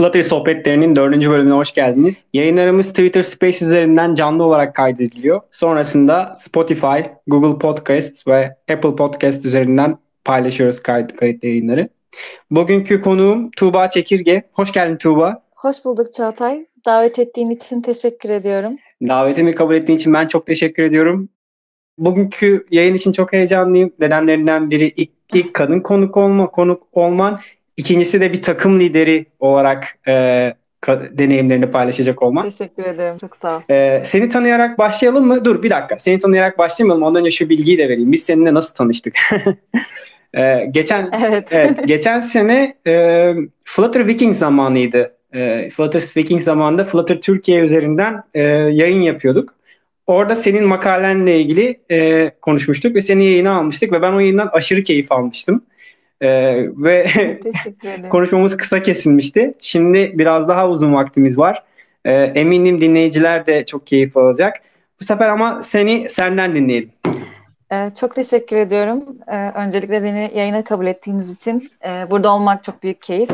Flutter sohbetlerinin dördüncü bölümüne hoş geldiniz. Yayınlarımız Twitter Space üzerinden canlı olarak kaydediliyor. Sonrasında Spotify, Google Podcast ve Apple Podcast üzerinden paylaşıyoruz kayıt, kayıt yayınları. Bugünkü konuğum Tuğba Çekirge. Hoş geldin Tuğba. Hoş bulduk Çağatay. Davet ettiğin için teşekkür ediyorum. Davetimi kabul ettiğin için ben çok teşekkür ediyorum. Bugünkü yayın için çok heyecanlıyım. Nedenlerinden biri ilk, ilk kadın konuk olma, konuk olman. İkincisi de bir takım lideri olarak e, deneyimlerini paylaşacak olman. Teşekkür ederim. Çok sağ ol. E, seni tanıyarak başlayalım mı? Dur bir dakika. Seni tanıyarak başlamayalım. Ondan önce şu bilgiyi de vereyim. Biz seninle nasıl tanıştık? e, geçen evet. evet geçen sene e, Flutter Viking zamanıydı. E, Flutter Viking zamanında Flutter Türkiye üzerinden e, yayın yapıyorduk. Orada senin makalenle ilgili e, konuşmuştuk ve seni yayına almıştık ve ben o yayından aşırı keyif almıştım. Ee, ve konuşmamız kısa kesilmişti. Şimdi biraz daha uzun vaktimiz var. Ee, eminim dinleyiciler de çok keyif alacak. Bu sefer ama seni senden dinleyelim. Ee, çok teşekkür ediyorum. Ee, öncelikle beni yayına kabul ettiğiniz için. Ee, burada olmak çok büyük keyif.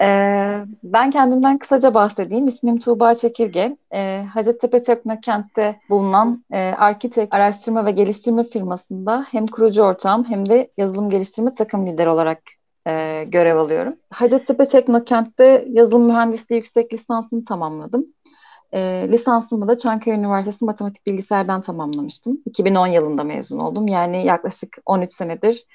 Ee, ben kendimden kısaca bahsedeyim. İsmim Tuğba Çekirge. Ee, Hacettepe Teknokent'te bulunan e, Arkitek Araştırma ve Geliştirme firmasında hem kurucu ortağım hem de yazılım geliştirme takım lideri olarak e, görev alıyorum. Hacettepe Teknokent'te yazılım mühendisliği yüksek lisansını tamamladım. E, lisansımı da Çankaya Üniversitesi Matematik Bilgisayar'dan tamamlamıştım. 2010 yılında mezun oldum. Yani yaklaşık 13 senedir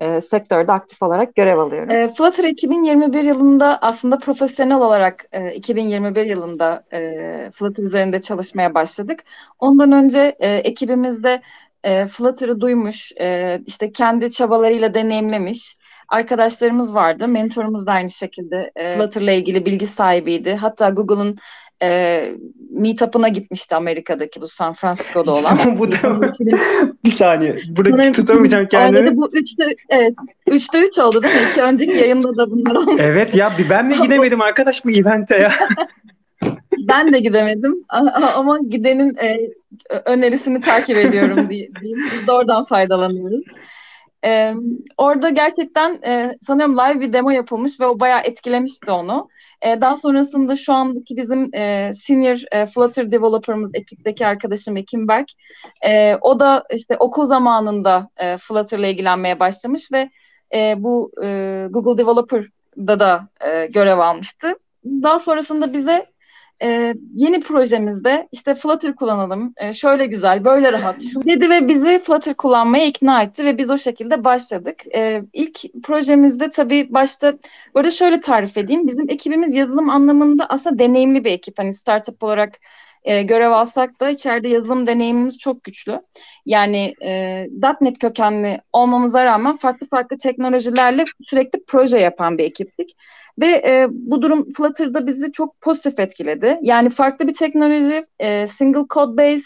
e, sektörde aktif olarak görev alıyorum. E, Flutter 2021 yılında aslında profesyonel olarak e, 2021 yılında e, Flutter üzerinde çalışmaya başladık. Ondan önce e, ekibimizde e, Flutter'ı duymuş, e, işte kendi çabalarıyla deneyimlemiş arkadaşlarımız vardı. Mentorumuz da aynı şekilde e, Flutter'la ilgili bilgi sahibiydi. Hatta Google'ın e, meetup'ına gitmişti Amerika'daki bu San Francisco'da olan. bu da bir saniye. Burada Sanırım, tutamayacağım kendimi. Bu üçte, evet, üçte üç oldu değil mi? İki önceki yayında da bunlar oldu. Evet ya ben mi gidemedim arkadaş bu evente ya? ben de gidemedim ama gidenin e, önerisini takip ediyorum diyeyim. Biz de oradan faydalanıyoruz. Ee, orada gerçekten e, sanıyorum live bir demo yapılmış ve o bayağı etkilemişti onu. E, daha sonrasında şu andaki bizim e, senior e, Flutter developer'ımız ekipteki arkadaşım Ekim Berk. E, o da işte okul zamanında e, Flutter'la ilgilenmeye başlamış ve e, bu e, Google Developer'da da e, görev almıştı. Daha sonrasında bize e, yeni projemizde işte Flutter kullanalım, e, şöyle güzel, böyle rahat dedi ve bizi Flutter kullanmaya ikna etti ve biz o şekilde başladık. E, ilk projemizde tabii başta böyle şöyle tarif edeyim. Bizim ekibimiz yazılım anlamında aslında deneyimli bir ekip. Hani startup olarak e, görev alsak da içeride yazılım deneyimimiz çok güçlü. Yani e, .NET kökenli olmamıza rağmen farklı farklı teknolojilerle sürekli proje yapan bir ekiptik. Ve e, bu durum Flutter'da bizi çok pozitif etkiledi. Yani farklı bir teknoloji, e, single code base,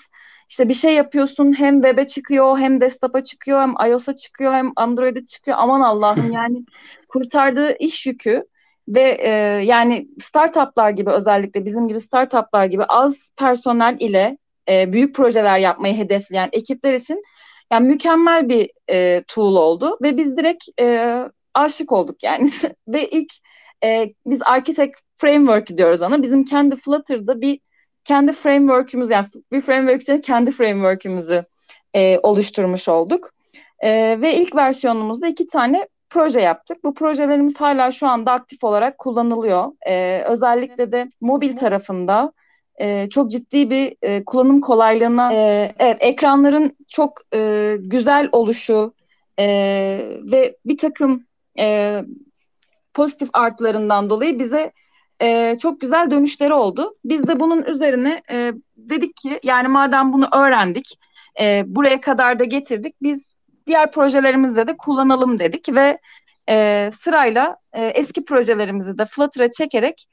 işte bir şey yapıyorsun hem web'e çıkıyor hem desktop'a çıkıyor hem iOS'a çıkıyor hem Android'e çıkıyor. Aman Allah'ım yani kurtardığı iş yükü ve e, yani startuplar gibi özellikle bizim gibi startuplar gibi az personel ile e, büyük projeler yapmayı hedefleyen ekipler için yani mükemmel bir e, tool oldu ve biz direkt e, aşık olduk yani ve ilk e, biz Architect Framework diyoruz ona. Bizim kendi Flutter'da bir kendi framework'ümüz yani bir framework için kendi framework'ümüzü e, oluşturmuş olduk. E, ve ilk versiyonumuzda iki tane proje yaptık. Bu projelerimiz hala şu anda aktif olarak kullanılıyor. E, özellikle de mobil tarafında e, çok ciddi bir e, kullanım kolaylığına, e, evet ekranların çok e, güzel oluşu e, ve bir takım e, pozitif artlarından dolayı bize e, çok güzel dönüşleri oldu. Biz de bunun üzerine e, dedik ki yani madem bunu öğrendik, e, buraya kadar da getirdik, biz diğer projelerimizde de kullanalım dedik ve e, sırayla e, eski projelerimizi de Flutter'a çekerek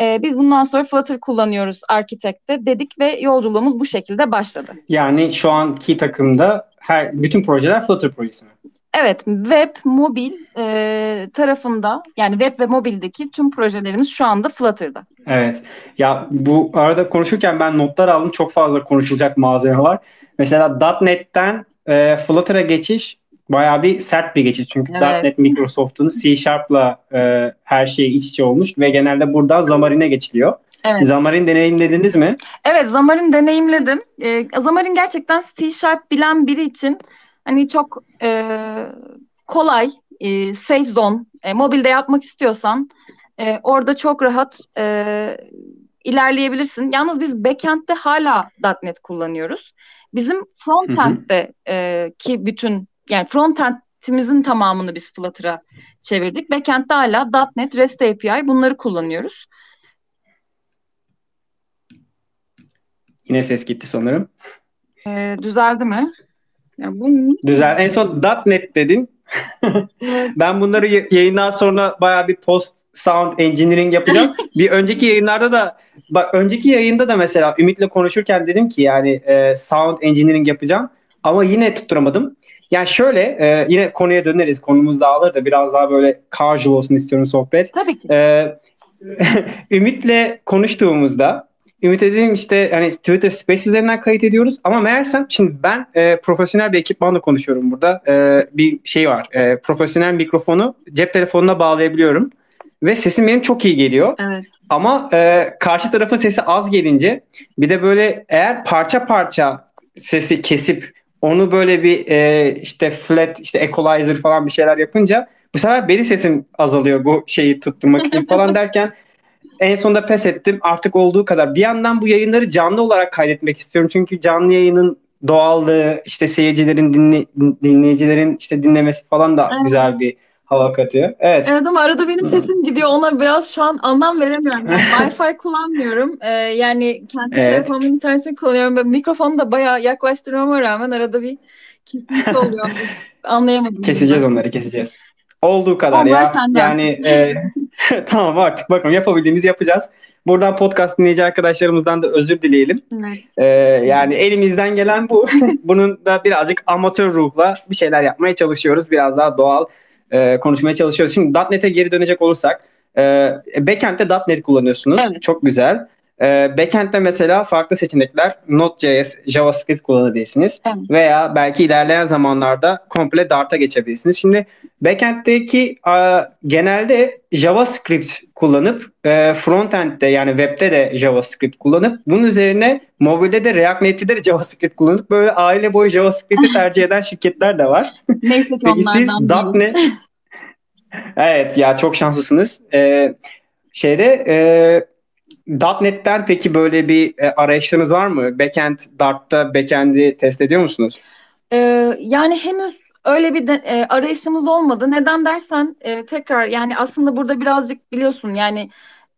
e, biz bundan sonra Flutter kullanıyoruz Architect'te dedik ve yolculuğumuz bu şekilde başladı. Yani şu anki takımda her bütün projeler Flutter projesi mi? Evet, web, mobil e, tarafında yani web ve mobildeki tüm projelerimiz şu anda Flutter'da. Evet. Ya bu arada konuşurken ben notlar aldım. Çok fazla konuşulacak malzeme var. Mesela .NET'ten e, Flutter'a geçiş bayağı bir sert bir geçiş. Çünkü evet. .NET Microsoft'un C Sharp'la e, her şey iç içe olmuş ve genelde buradan Xamarin'e geçiliyor. Evet. Xamarin deneyimlediniz mi? Evet, Xamarin deneyimledim. E, Xamarin gerçekten C Sharp bilen biri için hani çok e, kolay, e, safe zone, e, mobilde yapmak istiyorsan e, orada çok rahat e, ilerleyebilirsin. Yalnız biz backend'de hala .NET kullanıyoruz. Bizim frontend'de e, ki bütün yani frontend'imizin tamamını biz Flutter'a çevirdik. Backend'de hala .NET, REST API bunları kullanıyoruz. Yine ses gitti sanırım. E, düzeldi mi? Ya bu... Güzel. En son .NET dedin. ben bunları yayından sonra baya bir post sound engineering yapacağım. bir önceki yayınlarda da bak önceki yayında da mesela Ümit'le konuşurken dedim ki yani e, sound engineering yapacağım ama yine tutturamadım. Yani şöyle e, yine konuya döneriz. Konumuz dağılır da biraz daha böyle casual olsun istiyorum sohbet. Tabii ki. E, Ümit'le konuştuğumuzda Ümit dedim işte hani Twitter Space üzerinden kayıt ediyoruz ama meğersem şimdi ben e, profesyonel bir ekipmanla konuşuyorum burada. E, bir şey var. E, profesyonel mikrofonu cep telefonuna bağlayabiliyorum ve sesim benim çok iyi geliyor. Evet. Ama e, karşı tarafın sesi az gelince bir de böyle eğer parça parça sesi kesip onu böyle bir e, işte flat işte equalizer falan bir şeyler yapınca bu sefer benim sesim azalıyor bu şeyi tutturmak için falan derken en sonunda pes ettim. Artık olduğu kadar. Bir yandan bu yayınları canlı olarak kaydetmek istiyorum. Çünkü canlı yayının doğallığı, işte seyircilerin dinle, dinleyicilerin işte dinlemesi falan da evet. güzel bir hava katıyor. Evet. Evet ama arada benim sesim gidiyor. Ona biraz şu an anlam veremiyorum. Yani Wi-Fi kullanmıyorum. Ee, yani kendi evet. telefonumun internetini kullanıyorum. Ben mikrofonu da bayağı yaklaştırmama rağmen arada bir kesinti oluyor. Anlayamadım. Keseceğiz onları keseceğiz. Olduğu kadar Onlar ya. Senden. Yani e, tamam artık bakalım yapabildiğimizi yapacağız. Buradan podcast dinleyici arkadaşlarımızdan da özür dileyelim. Evet. Ee, yani elimizden gelen bu. Bunun da birazcık amatör ruhla bir şeyler yapmaya çalışıyoruz. Biraz daha doğal e, konuşmaya çalışıyoruz. Şimdi .NET'e geri dönecek olursak e, backend'de .NET kullanıyorsunuz. Evet. Çok güzel. E, backend'de mesela farklı seçenekler Node.js, JavaScript kullanabilirsiniz. Evet. Veya belki ilerleyen zamanlarda komple Dart'a geçebilirsiniz. Şimdi backend'deki a, genelde JavaScript kullanıp e, frontend'de yani web'de de JavaScript kullanıp bunun üzerine mobilde de React Native'de de JavaScript kullanıp böyle aile boyu JavaScript'i tercih eden şirketler de var. Neyse ki Peki siz .NET Evet ya çok şanslısınız. Ee, şeyde e, .NET'ten peki böyle bir e, arayışınız var mı? Backend, Dart'ta backend'i test ediyor musunuz? Ee, yani henüz öyle bir de, e, arayışımız olmadı. Neden dersen e, tekrar yani aslında burada birazcık biliyorsun yani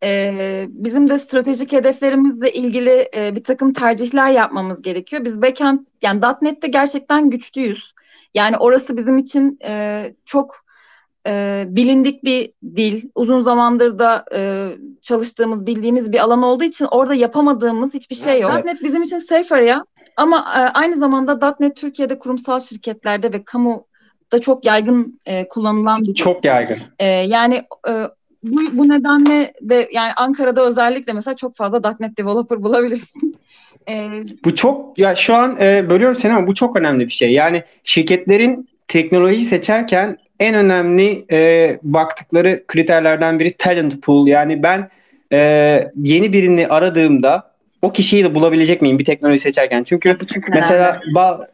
e, bizim de stratejik hedeflerimizle ilgili e, bir takım tercihler yapmamız gerekiyor. Biz backend yani .NET'te gerçekten güçlüyüz. Yani orası bizim için e, çok e, bilindik bir dil. Uzun zamandır da e, çalıştığımız, bildiğimiz bir alan olduğu için orada yapamadığımız hiçbir şey yok. Evet. .NET bizim için safe area ama e, aynı zamanda .NET Türkiye'de kurumsal şirketlerde ve kamu da çok yaygın e, kullanılan bir. Çok yaygın. E, yani e, bu, bu nedenle de yani Ankara'da özellikle mesela çok fazla .NET developer bulabilirsin. E, bu çok ya şu an e, bölüyorum seni ama bu çok önemli bir şey. Yani şirketlerin teknoloji seçerken en önemli e, baktıkları kriterlerden biri talent pool. Yani ben e, yeni birini aradığımda o kişiyi de bulabilecek miyim bir teknoloji seçerken? Çünkü mesela ba-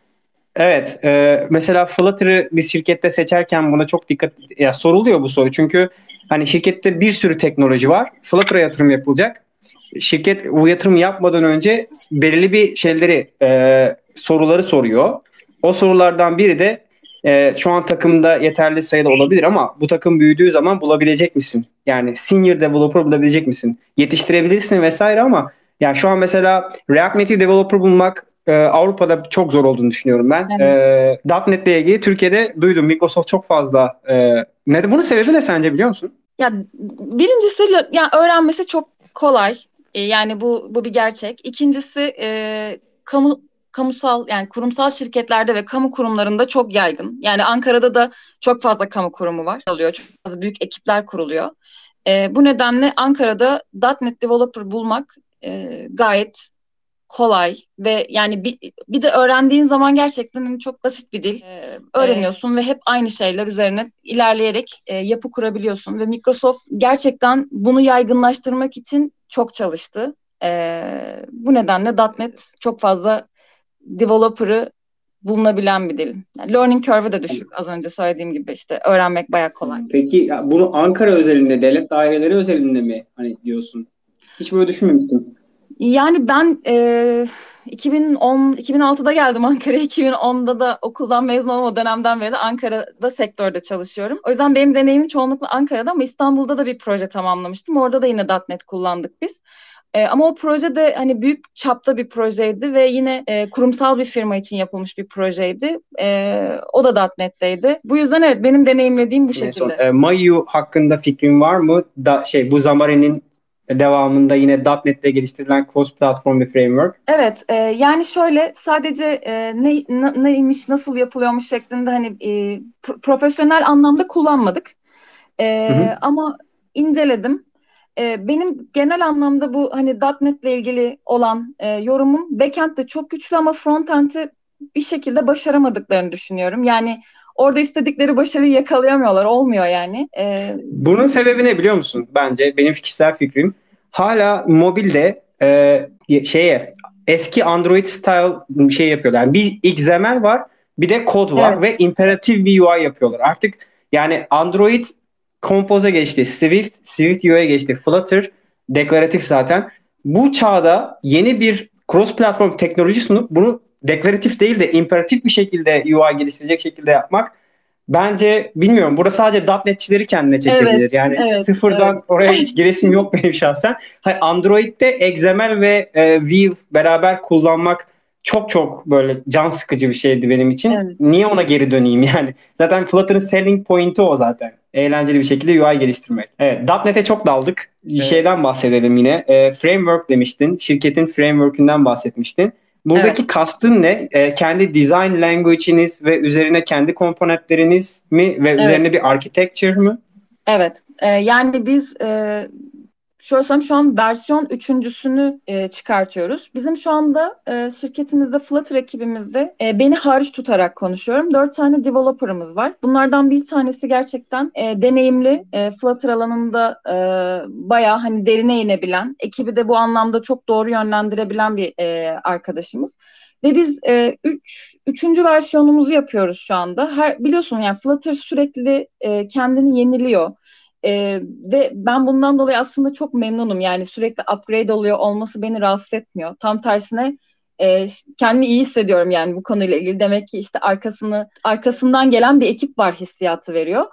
evet e, mesela Flutter'ı bir şirkette seçerken buna çok dikkat ya soruluyor bu soru. Çünkü hani şirkette bir sürü teknoloji var. Flutter'a yatırım yapılacak. Şirket bu yatırım yapmadan önce belirli bir şeyleri e, soruları soruyor. O sorulardan biri de e, şu an takımda yeterli sayıda olabilir ama bu takım büyüdüğü zaman bulabilecek misin? Yani senior developer bulabilecek misin? Yetiştirebilirsin vesaire ama yani şu an mesela React Native developer bulmak e, Avrupa'da çok zor olduğunu düşünüyorum ben. Evet. E, .NET ile ilgili Türkiye'de duydum Microsoft çok fazla. E, ne bunun sebebi ne sence biliyor musun? Ya birincisi ya öğrenmesi çok kolay. E, yani bu bu bir gerçek. İkincisi e, kamu kamusal yani kurumsal şirketlerde ve kamu kurumlarında çok yaygın. Yani Ankara'da da çok fazla kamu kurumu var. Oluyor. Çok fazla büyük ekipler kuruluyor. E, bu nedenle Ankara'da .NET developer bulmak e, gayet kolay ve yani bir, bir de öğrendiğin zaman gerçekten hani çok basit bir dil ee, öğreniyorsun ee, ve hep aynı şeyler üzerine ilerleyerek e, yapı kurabiliyorsun ve Microsoft gerçekten bunu yaygınlaştırmak için çok çalıştı. Ee, bu nedenle .NET çok fazla developer'ı bulunabilen bir dil. Yani learning curve'ı da düşük az önce söylediğim gibi işte öğrenmek bayağı kolay. Peki bunu Ankara özelinde, devlet daireleri özelinde mi hani diyorsun? Hiç böyle düşünmemiştim. Yani ben e, 2010 2006'da geldim Ankara'ya. 2010'da da okuldan mezun olma dönemden beri de Ankara'da sektörde çalışıyorum. O yüzden benim deneyimim çoğunlukla Ankara'da ama İstanbul'da da bir proje tamamlamıştım. Orada da yine .NET kullandık biz. E, ama o proje de hani büyük çapta bir projeydi ve yine e, kurumsal bir firma için yapılmış bir projeydi. E, o da .NET'teydi. Bu yüzden evet benim deneyimlediğim bu şekilde. Son, e, Mayu hakkında fikrin var mı? Da, şey bu Xamarin'in devamında yine .NET'te geliştirilen cross platform bir framework. Evet, e, yani şöyle sadece e, ne, ne neymiş, nasıl yapılıyormuş şeklinde hani e, profesyonel anlamda kullanmadık. E, hı hı. Ama inceledim. E, benim genel anlamda bu hani .NET ile ilgili olan e, yorumum backend'de çok güçlü ama frontend'i bir şekilde başaramadıklarını düşünüyorum. Yani orada istedikleri başarıyı yakalayamıyorlar. Olmuyor yani. Ee, Bunun sebebi ne biliyor musun? Bence benim kişisel fikrim. Hala mobilde e, şeye eski Android style şey yapıyorlar. Yani bir XML var bir de kod var evet. ve imperatif bir UI yapıyorlar. Artık yani Android Compose'a geçti, Swift, Swift UI'ye geçti, Flutter deklaratif zaten. Bu çağda yeni bir cross platform teknoloji sunup bunu deklaratif değil de imperatif bir şekilde UI geliştirecek şekilde yapmak bence bilmiyorum burada sadece .NET'çileri kendine çekebilir. Evet, yani evet, sıfırdan evet. oraya hiç giresim yok benim şahsen. Android'de XML ve e, Vue beraber kullanmak çok çok böyle can sıkıcı bir şeydi benim için. Evet. Niye ona geri döneyim yani? Zaten Flutter'ın selling point'i o zaten. Eğlenceli bir şekilde UI geliştirmek. Evet, .NET'e çok daldık. Evet. Şeyden bahsedelim yine. E, framework demiştin. Şirketin framework'ünden bahsetmiştin. Buradaki evet. kastın ne? E, kendi design language'iniz ve üzerine kendi komponentleriniz mi ve evet. üzerine bir architecture mı? Evet. E, yani biz e, şöyle söyleyeyim şu an versiyon üçüncüsünü e, çıkartıyoruz. Bizim şu anda e, şirketimizde Flutter ekibimizde e, beni hariç tutarak konuşuyorum. Dört tane developer'ımız var. Bunlardan bir tanesi gerçekten e, deneyimli. E, Flutter alanında e, bayağı hani derine inebilen, ekibi de bu anlamda çok doğru yönlendirebilen bir e, arkadaşımız. Ve biz e, üç, üçüncü versiyonumuzu yapıyoruz şu anda. Her, biliyorsun yani Flutter sürekli e, kendini yeniliyor. E, ve ben bundan dolayı aslında çok memnunum. Yani sürekli upgrade oluyor olması beni rahatsız etmiyor. Tam tersine e, kendimi iyi hissediyorum yani bu konuyla ilgili. Demek ki işte arkasını arkasından gelen bir ekip var hissiyatı veriyor.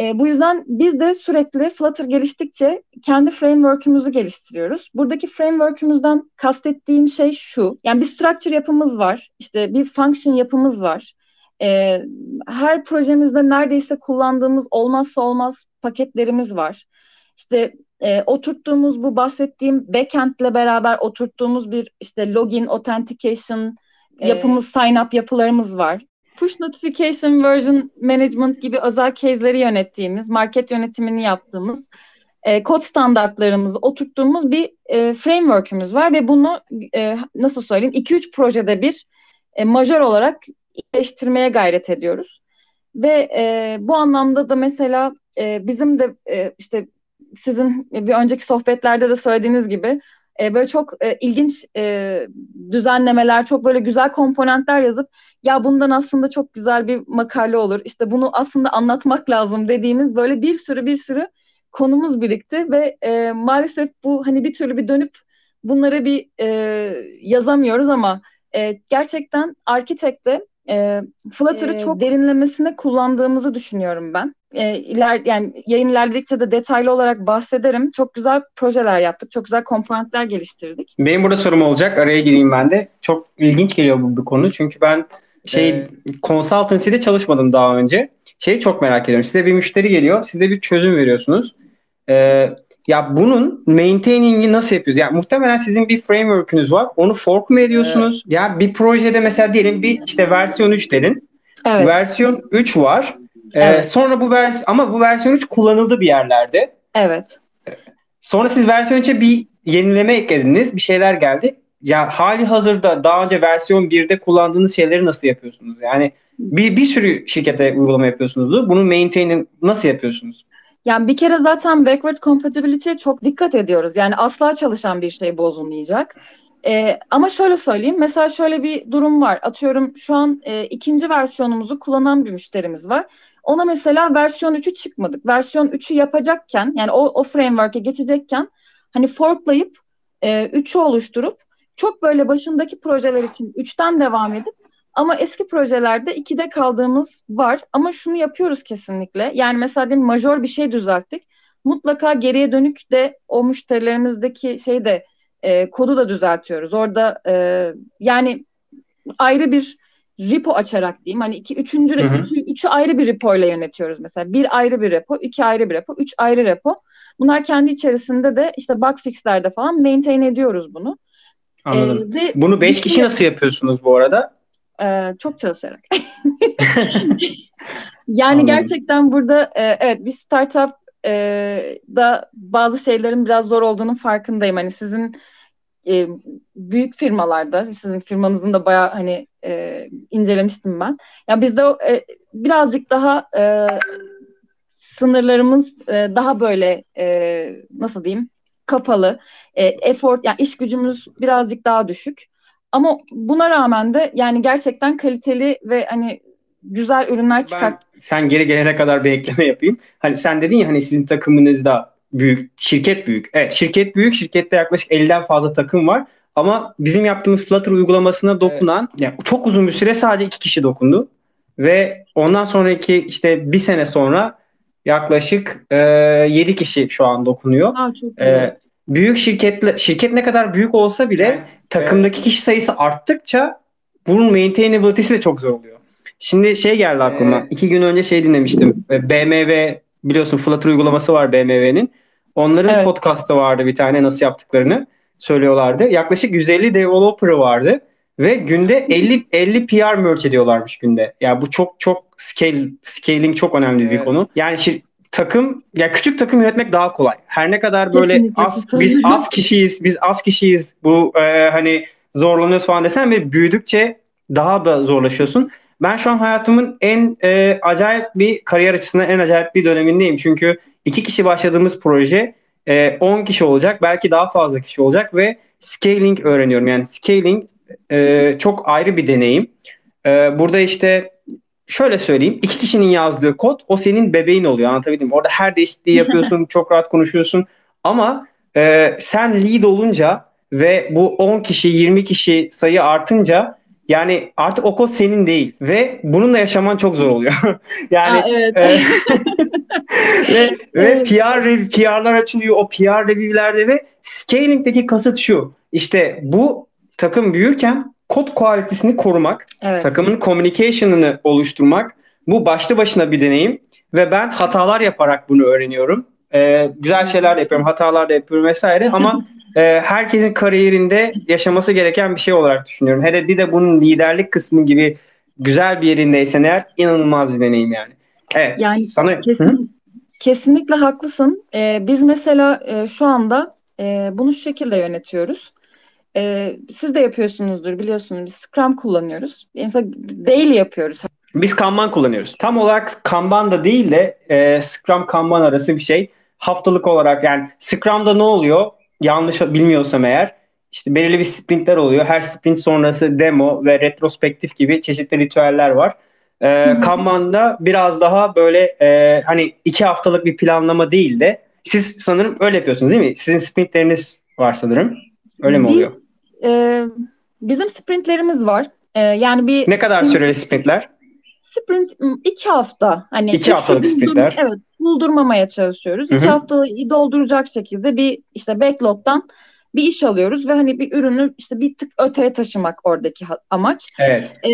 E, bu yüzden biz de sürekli Flutter geliştikçe kendi framework'ümüzü geliştiriyoruz. Buradaki framework'ümüzden kastettiğim şey şu. Yani bir structure yapımız var. İşte bir function yapımız var. E, her projemizde neredeyse kullandığımız olmazsa olmaz paketlerimiz var. İşte e, oturttuğumuz bu bahsettiğim backend ile beraber oturttuğumuz bir işte login, authentication e, yapımız, sign up yapılarımız var. Push notification version management gibi özel case'leri yönettiğimiz, market yönetimini yaptığımız e, kod standartlarımızı oturttuğumuz bir e, framework'ümüz var ve bunu e, nasıl söyleyeyim 2-3 projede bir e, majör olarak iyileştirmeye gayret ediyoruz. Ve e, bu anlamda da mesela e, bizim de e, işte sizin bir önceki sohbetlerde de söylediğiniz gibi e, böyle çok e, ilginç e, düzenlemeler, çok böyle güzel komponentler yazıp ya bundan aslında çok güzel bir makale olur. İşte bunu aslında anlatmak lazım dediğimiz böyle bir sürü bir sürü konumuz birikti ve e, maalesef bu hani bir türlü bir dönüp bunları bir e, yazamıyoruz ama e, gerçekten Arkitek'te e, Flutter'ı e, çok derinlemesine kullandığımızı düşünüyorum ben. E, iler, yani yayın ilerledikçe de detaylı olarak bahsederim. Çok güzel projeler yaptık. Çok güzel komponentler geliştirdik. Benim burada sorum olacak. Araya gireyim ben de. Çok ilginç geliyor bu, bu konu. Çünkü ben şey ee, consultancy'de çalışmadım daha önce. Şeyi çok merak ediyorum. Size bir müşteri geliyor. Siz de bir çözüm veriyorsunuz. Ee, ya bunun maintaining'i nasıl yapıyoruz? Yani muhtemelen sizin bir framework'ünüz var. Onu fork mu ediyorsunuz? Evet. Ya bir projede mesela diyelim bir işte versiyon 3 dedin. Evet. Versiyon 3 var. Ee, evet. Sonra bu vers ama bu versiyon 3 kullanıldı bir yerlerde. Evet. Sonra siz versiyon 3'e bir yenileme eklediniz. Bir şeyler geldi. ya hali hazırda daha önce versiyon 1'de kullandığınız şeyleri nasıl yapıyorsunuz? Yani bir, bir sürü şirkete uygulama yapıyorsunuzdu. Bunu maintain'i nasıl yapıyorsunuz? Yani bir kere zaten backward compatibility'ye çok dikkat ediyoruz. Yani asla çalışan bir şey bozulmayacak. Ee, ama şöyle söyleyeyim. Mesela şöyle bir durum var. Atıyorum şu an e, ikinci versiyonumuzu kullanan bir müşterimiz var. Ona mesela versiyon 3'ü çıkmadık. Versiyon 3'ü yapacakken yani o, o framework'e geçecekken hani forklayıp e, 3'ü oluşturup çok böyle başındaki projeler için 3'ten devam edip ama eski projelerde 2'de kaldığımız var. Ama şunu yapıyoruz kesinlikle. Yani mesela diyelim majör bir şey düzelttik. Mutlaka geriye dönük de o müşterilerimizdeki şey de e, kodu da düzeltiyoruz. Orada e, yani ayrı bir repo açarak diyeyim. Hani iki, üçüncü, hı hı. Üçü, üçü ayrı bir repo ile yönetiyoruz mesela. Bir ayrı bir repo, iki ayrı bir repo, üç ayrı repo. Bunlar kendi içerisinde de işte bug fixlerde falan maintain ediyoruz bunu. Anladım. Ee, ve bunu beş kişi nasıl yapıyorsunuz bu arada? E, çok çalışarak. yani Anladım. gerçekten burada e, evet bir startup e, da bazı şeylerin biraz zor olduğunun farkındayım. Hani sizin e, büyük firmalarda, sizin firmanızın da bayağı hani e, incelemiştim ben. Ya bizde e, birazcık daha e, sınırlarımız e, daha böyle e, nasıl diyeyim kapalı. E, effort yani iş gücümüz birazcık daha düşük. Ama buna rağmen de yani gerçekten kaliteli ve hani güzel ürünler çıkart. Ben, sen geri gelene kadar bir ekleme yapayım. Hani sen dedin ya hani sizin takımınızda büyük, şirket büyük. Evet şirket büyük. Şirkette yaklaşık 50'den fazla takım var. Ama bizim yaptığımız Flutter uygulamasına dokunan evet. yani çok uzun bir süre sadece iki kişi dokundu. Ve ondan sonraki işte bir sene sonra yaklaşık e, 7 kişi şu an dokunuyor. Aa, çok iyi. E, büyük şirketle şirket ne kadar büyük olsa bile evet. takımdaki kişi sayısı arttıkça bunun maintainability'si de çok zor oluyor. Şimdi şey geldi aklıma. Evet. iki gün önce şey dinlemiştim. E, BMW biliyorsun Flutter uygulaması var BMW'nin. Onların evet. podcast'ı vardı bir tane nasıl yaptıklarını söylüyorlardı. Yaklaşık 150 developer'ı vardı ve günde 50 50 PR merge ediyorlarmış günde. Ya yani bu çok çok scale scaling çok önemli evet. bir konu. Yani şir, takım ya küçük takım yönetmek daha kolay. Her ne kadar böyle Kesinlikle. az biz az kişiyiz, biz az kişiyiz. Bu e, hani zorlanıyoruz falan desen ve büyüdükçe daha da zorlaşıyorsun. Ben şu an hayatımın en e, acayip bir kariyer açısından en acayip bir dönemindeyim. Çünkü iki kişi başladığımız proje e, 10 kişi olacak. Belki daha fazla kişi olacak ve scaling öğreniyorum. Yani scaling e, çok ayrı bir deneyim. E, burada işte şöyle söyleyeyim. iki kişinin yazdığı kod o senin bebeğin oluyor. Anlatabildim Orada her değişikliği yapıyorsun. çok rahat konuşuyorsun. Ama e, sen lead olunca ve bu 10 kişi 20 kişi sayı artınca yani artık o kod senin değil ve bununla yaşaman çok zor oluyor. yani Aa, evet. e, ve, ve PR PR'lar açılıyor o PR review'lerde ve scaling'deki kasıt şu. İşte bu takım büyürken kod kualitesini korumak, evet. takımın communication'ını oluşturmak bu başlı başına bir deneyim ve ben hatalar yaparak bunu öğreniyorum. Ee, güzel şeyler de yapıyorum, hatalar da yapıyorum vesaire ama e, herkesin kariyerinde yaşaması gereken bir şey olarak düşünüyorum. Hele bir de bunun liderlik kısmı gibi güzel bir yerindeysen eğer inanılmaz bir deneyim yani. Evet. Yani sana kesin, kesinlikle haklısın. Ee, biz mesela e, şu anda e, bunu şu şekilde yönetiyoruz. E, siz de yapıyorsunuzdur biliyorsunuz. Biz Scrum kullanıyoruz. Mesela daily yapıyoruz. Biz Kanban kullanıyoruz. Tam olarak Kanban da değil de e, Scrum Kanban arası bir şey. Haftalık olarak yani Scrum'da ne oluyor? yanlış bilmiyorsam eğer işte belirli bir sprintler oluyor. Her sprint sonrası demo ve retrospektif gibi çeşitli ritüeller var. Ee, Kanban'da biraz daha böyle e, hani iki haftalık bir planlama değil de siz sanırım öyle yapıyorsunuz değil mi? Sizin sprintleriniz var sanırım. Öyle mi oluyor? E, bizim sprintlerimiz var. E, yani bir ne kadar sprint, süreli sprintler? Sprint iki hafta. Hani iki haftalık sprintler. Evet buldurmamaya çalışıyoruz. Hı-hı. İki haftayı dolduracak şekilde bir işte backlog'dan bir iş alıyoruz ve hani bir ürünü işte bir tık öteye taşımak oradaki amaç. Evet. Ee,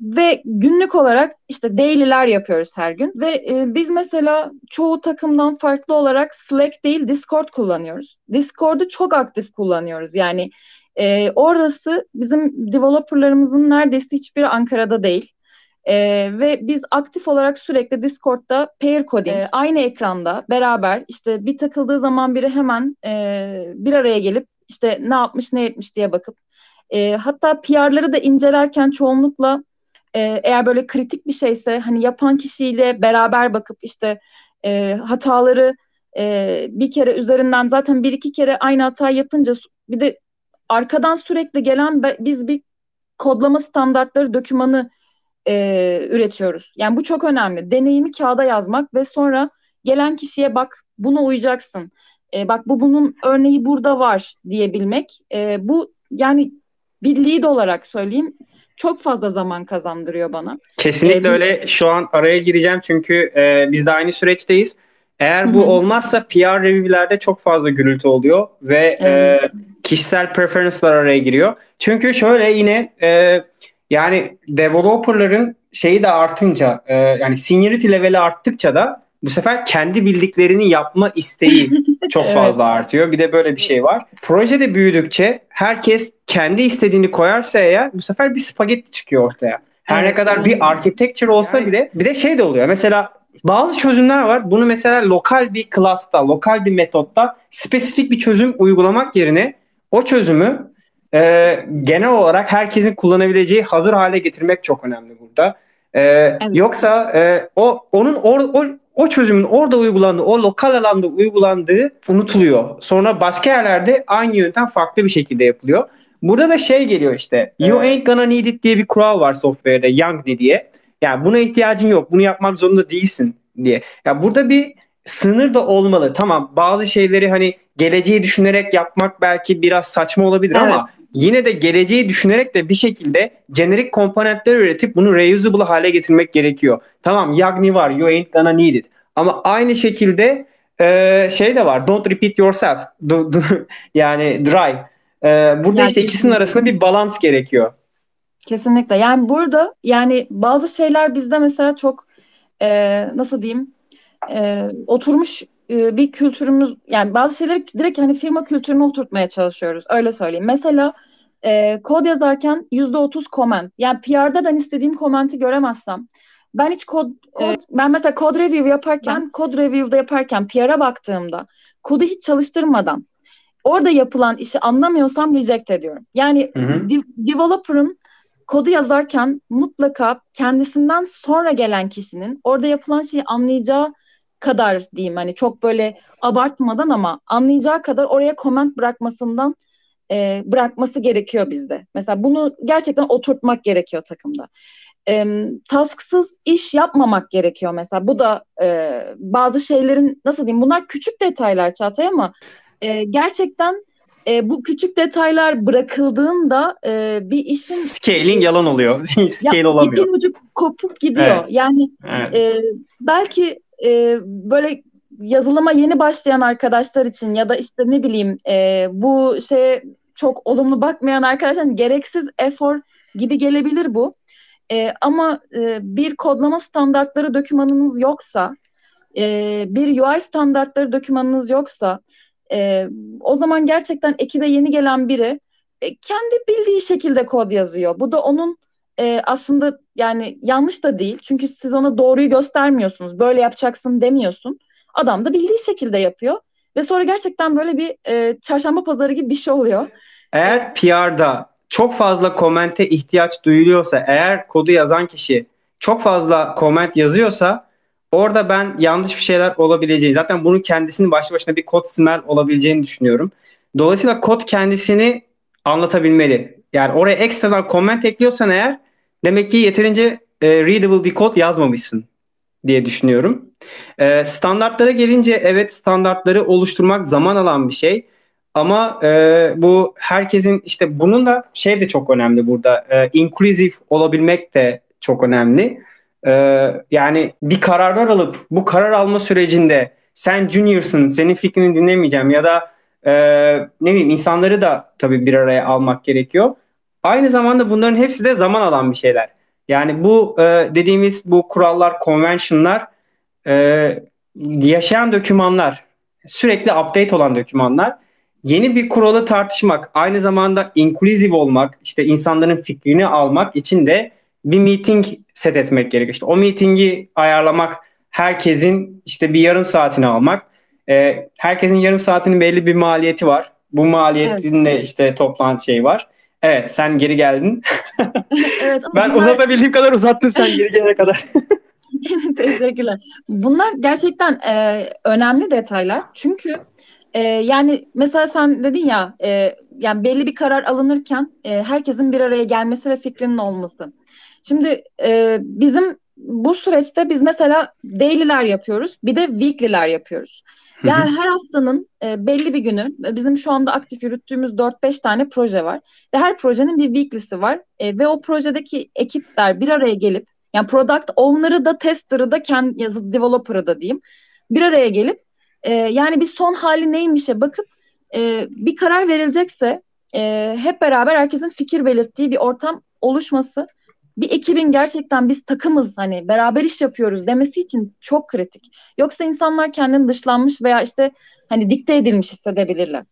ve günlük olarak işte daily'ler yapıyoruz her gün ve e, biz mesela çoğu takımdan farklı olarak Slack değil Discord kullanıyoruz. Discord'u çok aktif kullanıyoruz. Yani e, orası bizim developerlarımızın neredeyse hiçbiri Ankara'da değil. Ee, ve biz aktif olarak sürekli Discord'da pair coding evet. aynı ekranda beraber işte bir takıldığı zaman biri hemen e, bir araya gelip işte ne yapmış ne etmiş diye bakıp E, hatta PR'ları da incelerken çoğunlukla e, eğer böyle kritik bir şeyse hani yapan kişiyle beraber bakıp işte e, hataları e, bir kere üzerinden zaten bir iki kere aynı hata yapınca bir de arkadan sürekli gelen biz bir kodlama standartları dokümanı e, üretiyoruz. Yani bu çok önemli. Deneyimi kağıda yazmak ve sonra gelen kişiye bak buna uyacaksın. E, bak bu bunun örneği burada var diyebilmek. E, bu yani bir lead olarak söyleyeyim çok fazla zaman kazandırıyor bana. Kesinlikle ee, öyle. Şu an araya gireceğim çünkü e, biz de aynı süreçteyiz. Eğer bu Hı-hı. olmazsa PR review'lerde çok fazla gürültü oluyor ve evet. e, kişisel preference'lar araya giriyor. Çünkü şöyle yine e, yani developerların şeyi de artınca e, yani seniority leveli arttıkça da bu sefer kendi bildiklerini yapma isteği çok evet. fazla artıyor. Bir de böyle bir şey var. Projede büyüdükçe herkes kendi istediğini koyarsa eğer bu sefer bir spagetti çıkıyor ortaya. Her evet. ne kadar bir architecture olsa bile bir de şey de oluyor. Mesela bazı çözümler var. Bunu mesela lokal bir klasta, lokal bir metotta spesifik bir çözüm uygulamak yerine o çözümü e, genel olarak herkesin kullanabileceği hazır hale getirmek çok önemli burada. E, evet. Yoksa e, o onun or, o, o çözümün orada uygulandığı, o lokal alanda uygulandığı unutuluyor. Sonra başka yerlerde aynı yöntem farklı bir şekilde yapılıyor. Burada da şey geliyor işte. You ain't gonna need it diye bir kural var software'de. Young diye. Yani buna ihtiyacın yok. Bunu yapmak zorunda değilsin diye. Ya burada bir sınır da olmalı. Tamam bazı şeyleri hani geleceği düşünerek yapmak belki biraz saçma olabilir evet. ama yine de geleceği düşünerek de bir şekilde jenerik komponentler üretip bunu reusable hale getirmek gerekiyor. Tamam Yagni var, you ain't gonna need it. Ama aynı şekilde e, şey de var, don't repeat yourself. Do, do, yani dry. E, burada yani işte ikisinin arasında bir balans gerekiyor. Kesinlikle. Yani burada yani bazı şeyler bizde mesela çok e, nasıl diyeyim e, oturmuş e, bir kültürümüz yani bazı şeyleri direkt hani firma kültürüne oturtmaya çalışıyoruz. Öyle söyleyeyim. Mesela e, kod yazarken yüzde otuz comment. Yani PR'da ben istediğim komenti göremezsem ben hiç kod, kod e, ben mesela kod review yaparken ben, kod review'da yaparken PR'a baktığımda kodu hiç çalıştırmadan orada yapılan işi anlamıyorsam reject ediyorum. Yani de- developer'ın kodu yazarken mutlaka kendisinden sonra gelen kişinin orada yapılan şeyi anlayacağı kadar diyeyim hani çok böyle abartmadan ama anlayacağı kadar oraya comment bırakmasından e, bırakması gerekiyor bizde. Mesela bunu gerçekten oturtmak gerekiyor takımda. E, tasksız iş yapmamak gerekiyor mesela. Bu da e, bazı şeylerin nasıl diyeyim bunlar küçük detaylar Çağatay ama e, gerçekten e, bu küçük detaylar bırakıldığında e, bir işin scaling yalan oluyor. Scale ya, olamıyor. Bir ucu kopup gidiyor. Evet. Yani evet. E, belki e, böyle yazılıma yeni başlayan arkadaşlar için ya da işte ne bileyim e, bu şeye çok olumlu bakmayan arkadaşlar gereksiz efor gibi gelebilir bu. E, ama e, bir kodlama standartları dokümanınız yoksa, e, bir UI standartları dokümanınız yoksa, e, o zaman gerçekten ekibe yeni gelen biri e, kendi bildiği şekilde kod yazıyor. Bu da onun e, aslında yani yanlış da değil. Çünkü siz ona doğruyu göstermiyorsunuz. Böyle yapacaksın demiyorsun. Adam da bildiği şekilde yapıyor. Ve sonra gerçekten böyle bir e, çarşamba pazarı gibi bir şey oluyor. Eğer PR'da çok fazla komente ihtiyaç duyuluyorsa, eğer kodu yazan kişi çok fazla koment yazıyorsa orada ben yanlış bir şeyler olabileceği, zaten bunun kendisinin başlı başına bir kod smell olabileceğini düşünüyorum. Dolayısıyla kod kendisini anlatabilmeli. Yani oraya ekstradan comment ekliyorsan eğer demek ki yeterince e, readable bir kod yazmamışsın diye düşünüyorum. E, standartlara gelince evet standartları oluşturmak zaman alan bir şey. Ama e, bu herkesin işte bunun da şey de çok önemli burada. E, inclusive olabilmek de çok önemli. E, yani bir kararlar alıp bu karar alma sürecinde sen junior'sın, senin fikrini dinlemeyeceğim ya da e, ne bileyim insanları da tabii bir araya almak gerekiyor. Aynı zamanda bunların hepsi de zaman alan bir şeyler. Yani bu e, dediğimiz bu kurallar, convention'lar e, yaşayan dokümanlar, sürekli update olan dokümanlar. Yeni bir kuralı tartışmak, aynı zamanda inclusive olmak, işte insanların fikrini almak için de bir meeting set etmek gerekiyor. İşte o meetingi ayarlamak, herkesin işte bir yarım saatini almak. E, herkesin yarım saatinin belli bir maliyeti var. Bu maliyetin evet. de işte toplantı şey var. Evet sen geri geldin. evet, ben bunlar... uzatabildiğim kadar uzattım sen geri gelene kadar. Teşekkürler. Bunlar gerçekten e, önemli detaylar. Çünkü e, yani mesela sen dedin ya e, yani belli bir karar alınırken e, herkesin bir araya gelmesi ve fikrinin olması. Şimdi e, bizim bu süreçte biz mesela daily'ler yapıyoruz. Bir de weekly'ler yapıyoruz. Yani her haftanın e, belli bir günü bizim şu anda aktif yürüttüğümüz 4-5 tane proje var. Ve her projenin bir weekly'si var. E, ve o projedeki ekipler bir araya gelip yani product owner'ı da tester'ı da kendi yazı developer'ı da diyeyim. Bir araya gelip e, yani bir son hali neymişe bakıp e, bir karar verilecekse e, hep beraber herkesin fikir belirttiği bir ortam oluşması bir ekibin gerçekten biz takımız hani beraber iş yapıyoruz demesi için çok kritik. Yoksa insanlar kendini dışlanmış veya işte hani dikte edilmiş hissedebilirler.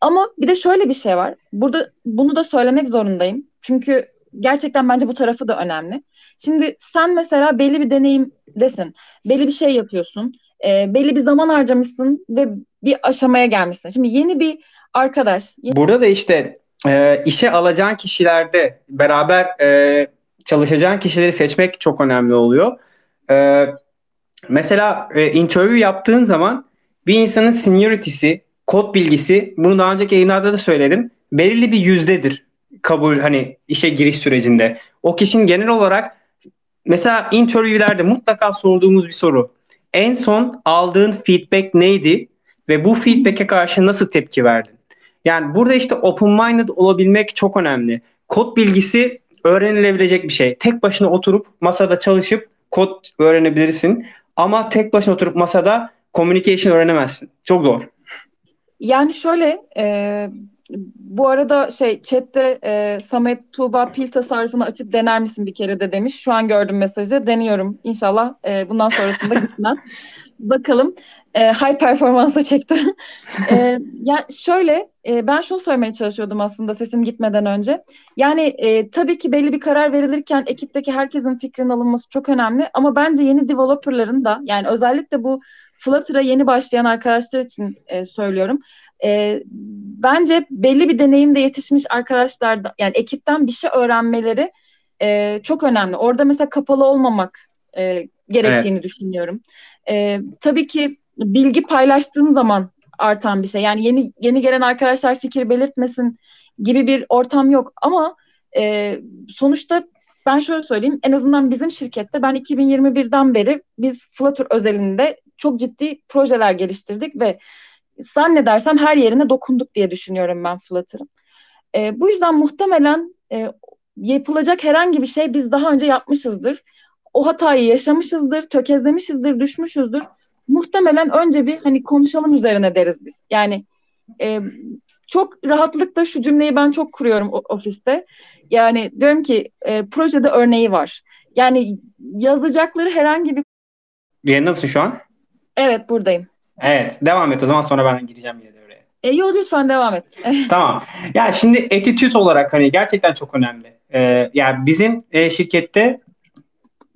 Ama bir de şöyle bir şey var. Burada bunu da söylemek zorundayım. Çünkü gerçekten bence bu tarafı da önemli. Şimdi sen mesela belli bir deneyimdesin. Belli bir şey yapıyorsun. E, belli bir zaman harcamışsın ve bir aşamaya gelmişsin. Şimdi yeni bir arkadaş. Yeni... Burada da işte e, işe alacağın kişilerde beraber e, çalışacağın kişileri seçmek çok önemli oluyor. E, mesela e, interview yaptığın zaman bir insanın seniority'si, kod bilgisi, bunu daha önceki yayınlarda da söyledim, belirli bir yüzdedir kabul hani işe giriş sürecinde. O kişinin genel olarak mesela interview'lerde mutlaka sorduğumuz bir soru. En son aldığın feedback neydi ve bu feedback'e karşı nasıl tepki verdin? Yani burada işte open-minded olabilmek çok önemli. Kod bilgisi öğrenilebilecek bir şey. Tek başına oturup masada çalışıp kod öğrenebilirsin. Ama tek başına oturup masada communication öğrenemezsin. Çok zor. Yani şöyle e, bu arada şey chatte e, Samet Tuğba pil tasarrufunu açıp dener misin bir kere de demiş. Şu an gördüm mesajı. Deniyorum. İnşallah e, bundan sonrasında gitmez. Bakalım. E, high performansa çekti. e, ya şöyle e, ben şunu söylemeye çalışıyordum aslında sesim gitmeden önce. Yani e, tabii ki belli bir karar verilirken ekipteki herkesin fikrinin alınması çok önemli ama bence yeni developerların da yani özellikle bu Flutter'a yeni başlayan arkadaşlar için e, söylüyorum. E, bence belli bir deneyimde yetişmiş arkadaşlar da, yani ekipten bir şey öğrenmeleri e, çok önemli. Orada mesela kapalı olmamak e, gerektiğini evet. düşünüyorum. E, tabii ki bilgi paylaştığın zaman artan bir şey. Yani yeni yeni gelen arkadaşlar fikir belirtmesin gibi bir ortam yok. Ama e, sonuçta ben şöyle söyleyeyim. En azından bizim şirkette ben 2021'den beri biz Flutter özelinde çok ciddi projeler geliştirdik ve zannedersem her yerine dokunduk diye düşünüyorum ben Flutter'ın. E, bu yüzden muhtemelen e, yapılacak herhangi bir şey biz daha önce yapmışızdır. O hatayı yaşamışızdır, tökezlemişizdir, düşmüşüzdür. Muhtemelen önce bir hani konuşalım üzerine deriz biz. Yani e, çok rahatlıkla şu cümleyi ben çok kuruyorum ofiste. Yani diyorum ki e, projede örneği var. Yani yazacakları herhangi bir... Yayında mısın şu an? Evet buradayım. Evet devam et o zaman sonra ben gireceğim yine oraya. E, yok lütfen devam et. tamam. Yani şimdi attitude olarak hani gerçekten çok önemli. Ee, yani bizim e, şirkette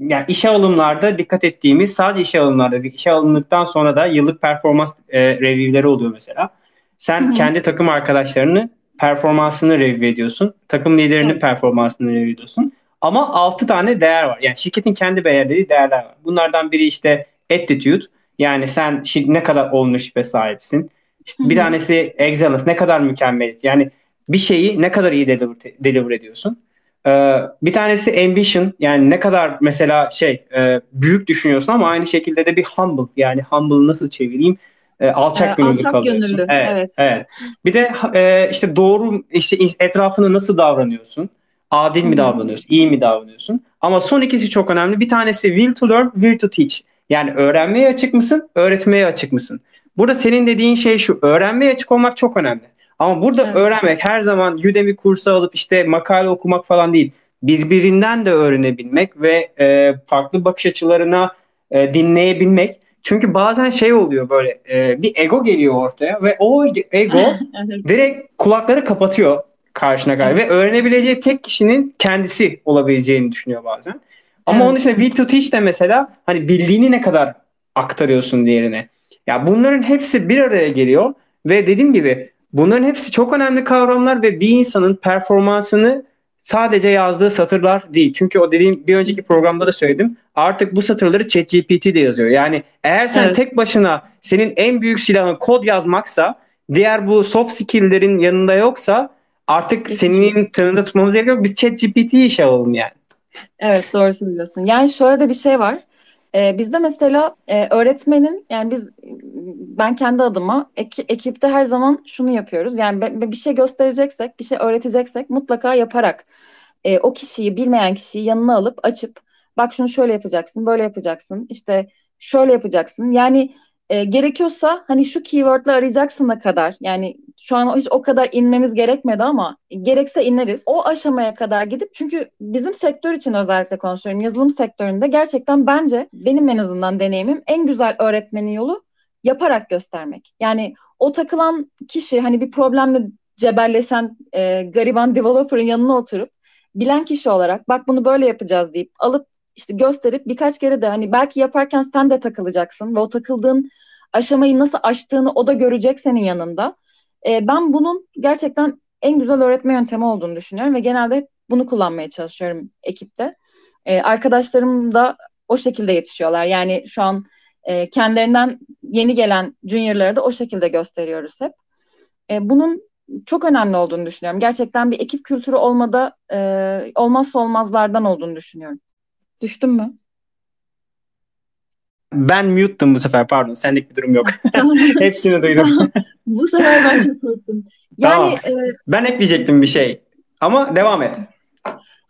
yani işe alımlarda dikkat ettiğimiz sadece işe alımlarda işe alındıktan sonra da yıllık performans e, review'leri oluyor mesela. Sen Hı-hı. kendi takım arkadaşlarını performansını review ediyorsun. Takım liderinin evet. performansını review ediyorsun. Ama 6 tane değer var. Yani şirketin kendi belirlediği değerler var. Bunlardan biri işte attitude. Yani sen ne kadar ownership'e sahipsin. İşte bir tanesi excellence. Ne kadar mükemmel. Yani bir şeyi ne kadar iyi deliver, deliver ediyorsun. Ee, bir tanesi ambition. Yani ne kadar mesela şey e, büyük düşünüyorsun ama aynı şekilde de bir humble. Yani humble nasıl çevireyim? E, alçak gönüllü alçak kalıyorsun. Gönüllü, evet, evet. evet. Bir de e, işte doğru işte etrafına nasıl davranıyorsun? Adil mi davranıyorsun? iyi mi davranıyorsun? Ama son ikisi çok önemli. Bir tanesi will to learn, will to teach. Yani öğrenmeye açık mısın? Öğretmeye açık mısın? Burada senin dediğin şey şu. Öğrenmeye açık olmak çok önemli. Ama burada evet. öğrenmek her zaman Udemy kursu alıp işte makale okumak falan değil. Birbirinden de öğrenebilmek ve e, farklı bakış açılarına e, dinleyebilmek. Çünkü bazen şey oluyor böyle e, bir ego geliyor ortaya ve o ego direkt kulakları kapatıyor karşına kadar ve öğrenebileceği tek kişinin kendisi olabileceğini düşünüyor bazen. Ama evet. onun dışında will to teach de mesela hani bildiğini ne kadar aktarıyorsun diğerine. Ya bunların hepsi bir araya geliyor ve dediğim gibi Bunların hepsi çok önemli kavramlar ve bir insanın performansını sadece yazdığı satırlar değil. Çünkü o dediğim bir önceki programda da söyledim. Artık bu satırları ChatGPT de yazıyor. Yani eğer sen evet. tek başına senin en büyük silahın kod yazmaksa, diğer bu soft skill'lerin yanında yoksa artık senin tırnında tutmamız gerekiyor. Biz ChatGPT'yi işe alalım yani. Evet doğru söylüyorsun. Yani şöyle de bir şey var. Ee, bizde mesela e, öğretmenin yani biz ben kendi adıma ek, ekipte her zaman şunu yapıyoruz. Yani be, bir şey göstereceksek, bir şey öğreteceksek mutlaka yaparak e, o kişiyi bilmeyen kişiyi yanına alıp açıp bak şunu şöyle yapacaksın, böyle yapacaksın. işte şöyle yapacaksın. Yani e, gerekiyorsa hani şu keywordle arayacaksın da kadar yani şu an hiç o kadar inmemiz gerekmedi ama gerekse ineriz. O aşamaya kadar gidip çünkü bizim sektör için özellikle konuşuyorum. Yazılım sektöründe gerçekten bence benim en azından deneyimim en güzel öğretmenin yolu yaparak göstermek. Yani o takılan kişi hani bir problemle cebelleşen e, gariban developer'ın yanına oturup bilen kişi olarak bak bunu böyle yapacağız deyip alıp işte gösterip birkaç kere de hani belki yaparken sen de takılacaksın ve o takıldığın aşamayı nasıl aştığını o da görecek senin yanında. E, ben bunun gerçekten en güzel öğretme yöntemi olduğunu düşünüyorum ve genelde bunu kullanmaya çalışıyorum ekipte. E, arkadaşlarım da o şekilde yetişiyorlar. Yani şu an e, kendilerinden yeni gelen juniorları da o şekilde gösteriyoruz hep. E, bunun çok önemli olduğunu düşünüyorum. Gerçekten bir ekip kültürü olmada e, olmazsa olmazlardan olduğunu düşünüyorum. Düştün mü? Ben mute'tum bu sefer pardon. Senlik bir durum yok. Hepsini duydum. bu sefer ben çok korktum. Yani tamam. e... ben ekleyecektim bir şey. Ama devam et.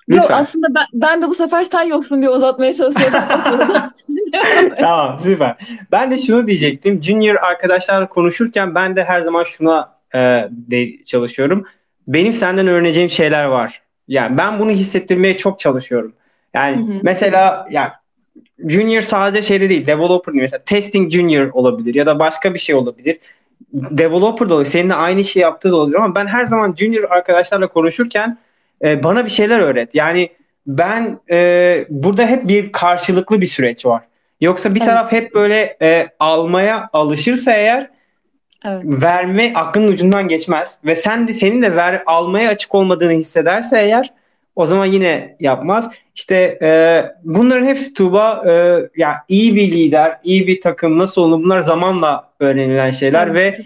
Lütfen. Yok aslında ben, ben de bu sefer sen yoksun diye uzatmaya çalışıyordum. tamam süper. Ben de şunu diyecektim. Junior arkadaşlarla konuşurken ben de her zaman şuna e, de çalışıyorum. Benim senden öğreneceğim şeyler var. Yani ben bunu hissettirmeye çok çalışıyorum. Yani hı hı. mesela ya junior sadece şeyde değil, developer değil. Mesela testing junior olabilir ya da başka bir şey olabilir. Developer da olabilir. Seninle aynı şey yaptığı da olabilir ama ben her zaman junior arkadaşlarla konuşurken e, bana bir şeyler öğret. Yani ben e, burada hep bir karşılıklı bir süreç var. Yoksa bir evet. taraf hep böyle e, almaya alışırsa eğer evet. verme aklının ucundan geçmez ve sen de senin de ver almaya açık olmadığını hissederse eğer o zaman yine yapmaz. İşte e, bunların hepsi Tuğba e, ya iyi bir lider, iyi bir takım nasıl olur bunlar zamanla öğrenilen şeyler evet,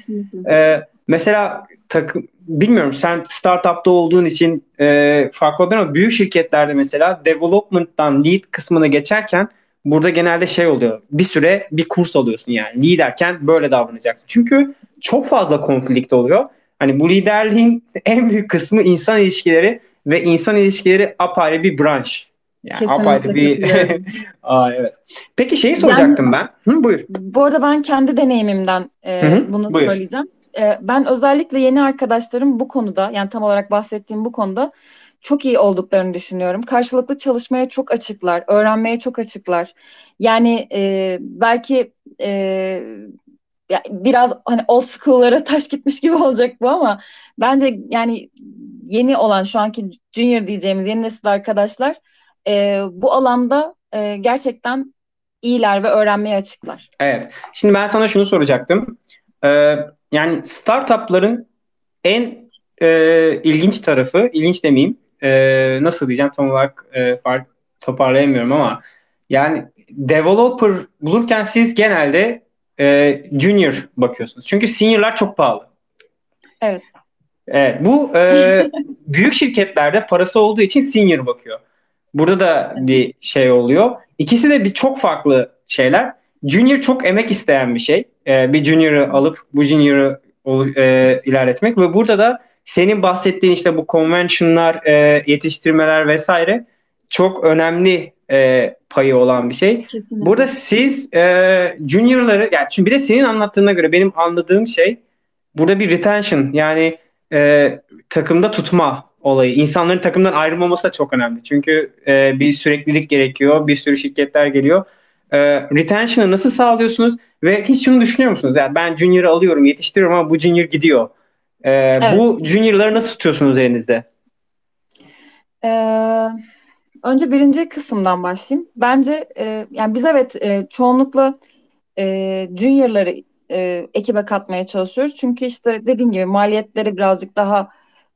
ve e, mesela takım bilmiyorum sen startupta olduğun için e, farklı olabilir ama büyük şirketlerde mesela development'tan lead kısmına geçerken burada genelde şey oluyor. Bir süre bir kurs alıyorsun yani. Liderken böyle davranacaksın. Çünkü çok fazla konflikt oluyor. Hani bu liderliğin en büyük kısmı insan ilişkileri ve insan ilişkileri apayrı bir branş. Yani Kesinlikle apayrı bir Aa, evet. Peki şeyi soracaktım yani, ben. Hı, buyur. Bu arada ben kendi deneyimimden e, Hı-hı, bunu buyur. söyleyeceğim. E, ben özellikle yeni arkadaşlarım bu konuda yani tam olarak bahsettiğim bu konuda çok iyi olduklarını düşünüyorum. Karşılıklı çalışmaya çok açıklar, öğrenmeye çok açıklar. Yani e, belki e, biraz hani old school'lara taş gitmiş gibi olacak bu ama bence yani yeni olan şu anki junior diyeceğimiz yeni nesil arkadaşlar e, bu alanda e, gerçekten iyiler ve öğrenmeye açıklar. Evet. Şimdi ben sana şunu soracaktım. Ee, yani startupların en e, ilginç tarafı, ilginç demeyeyim, e, nasıl diyeceğim tam olarak e, fark toparlayamıyorum ama yani developer bulurken siz genelde e, junior bakıyorsunuz. Çünkü seniorlar çok pahalı. Evet. Evet, bu e, büyük şirketlerde parası olduğu için senior bakıyor. Burada da bir şey oluyor. İkisi de bir çok farklı şeyler. Junior çok emek isteyen bir şey. E, bir junior'ı alıp bu junior'ı e, ilerletmek ve burada da senin bahsettiğin işte bu convention'lar, e, yetiştirmeler vesaire çok önemli e, payı olan bir şey. Kesinlikle. Burada siz e, junior'ları yani çünkü bir de senin anlattığına göre benim anladığım şey burada bir retention yani e, takımda tutma olayı. İnsanların takımdan ayrılmaması da çok önemli. Çünkü e, bir süreklilik gerekiyor. Bir sürü şirketler geliyor. E, retention'ı nasıl sağlıyorsunuz? Ve hiç şunu düşünüyor musunuz? Yani ben junior'ı alıyorum, yetiştiriyorum ama bu junior gidiyor. E, evet. Bu junior'ları nasıl tutuyorsunuz elinizde? Ee, önce birinci kısımdan başlayayım. Bence e, yani biz evet e, çoğunlukla e, junior'ları e, ekibe katmaya çalışıyoruz. Çünkü işte dediğim gibi maliyetleri birazcık daha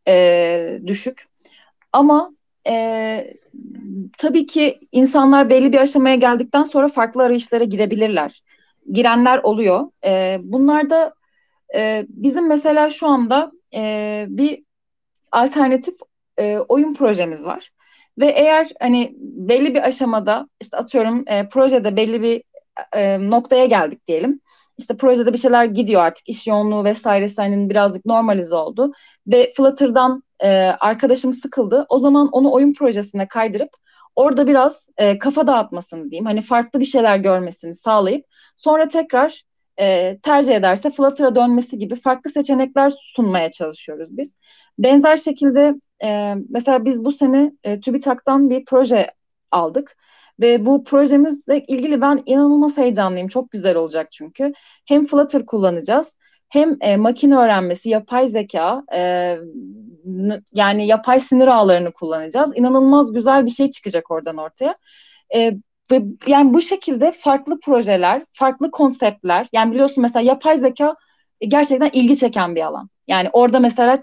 e, düşük. Ama e, tabii ki insanlar belli bir aşamaya geldikten sonra farklı arayışlara girebilirler. Girenler oluyor. E, bunlar da e, bizim mesela şu anda e, bir alternatif e, oyun projemiz var. Ve eğer hani belli bir aşamada işte atıyorum e, projede belli bir e, noktaya geldik diyelim. İşte projede bir şeyler gidiyor artık iş yoğunluğu vesairesi hani birazcık normalize oldu. Ve Flutter'dan e, arkadaşım sıkıldı. O zaman onu oyun projesine kaydırıp orada biraz e, kafa dağıtmasını diyeyim. Hani farklı bir şeyler görmesini sağlayıp sonra tekrar e, tercih ederse Flutter'a dönmesi gibi farklı seçenekler sunmaya çalışıyoruz biz. Benzer şekilde e, mesela biz bu sene e, TÜBİTAK'tan bir proje aldık. Ve bu projemizle ilgili ben inanılmaz heyecanlıyım. Çok güzel olacak çünkü. Hem Flutter kullanacağız hem e, makine öğrenmesi, yapay zeka, e, yani yapay sinir ağlarını kullanacağız. İnanılmaz güzel bir şey çıkacak oradan ortaya. E, ve yani bu şekilde farklı projeler, farklı konseptler, yani biliyorsun mesela yapay zeka gerçekten ilgi çeken bir alan. Yani orada mesela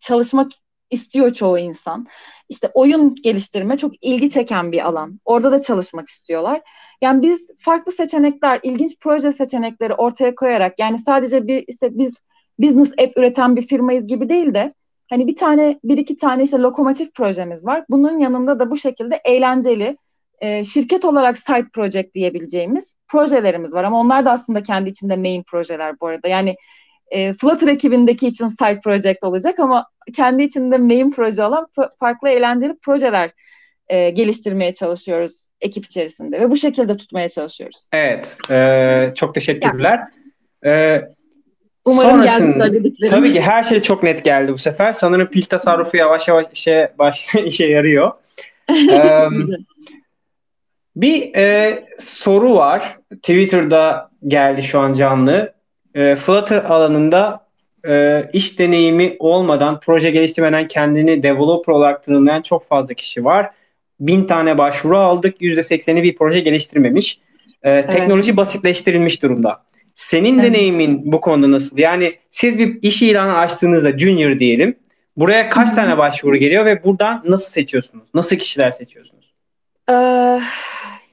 çalışmak istiyor çoğu insan. İşte oyun geliştirme çok ilgi çeken bir alan. Orada da çalışmak istiyorlar. Yani biz farklı seçenekler, ilginç proje seçenekleri ortaya koyarak yani sadece bir işte biz business app üreten bir firmayız gibi değil de hani bir tane bir iki tane işte lokomotif projemiz var. Bunun yanında da bu şekilde eğlenceli e, şirket olarak side project diyebileceğimiz projelerimiz var ama onlar da aslında kendi içinde main projeler bu arada. Yani e, Flutter ekibindeki için side project olacak ama kendi içinde main proje olan farklı eğlenceli projeler e, geliştirmeye çalışıyoruz ekip içerisinde ve bu şekilde tutmaya çalışıyoruz. Evet, e, çok teşekkürler. E, Umarım geldi Tabii ki her şey çok net geldi bu sefer. Sanırım pil tasarrufu yavaş yavaş işe, baş, işe yarıyor. ee, bir e, soru var. Twitter'da geldi şu an canlı. E, Flutter alanında e, iş deneyimi olmadan, proje geliştirmeden kendini developer olarak tanımlayan çok fazla kişi var. Bin tane başvuru aldık. %80'i bir proje geliştirmemiş. E, evet. Teknoloji basitleştirilmiş durumda. Senin evet. deneyimin bu konuda nasıl? Yani siz bir iş ilanı açtığınızda junior diyelim. Buraya kaç tane başvuru geliyor ve buradan nasıl seçiyorsunuz? Nasıl kişiler seçiyorsunuz? Ee,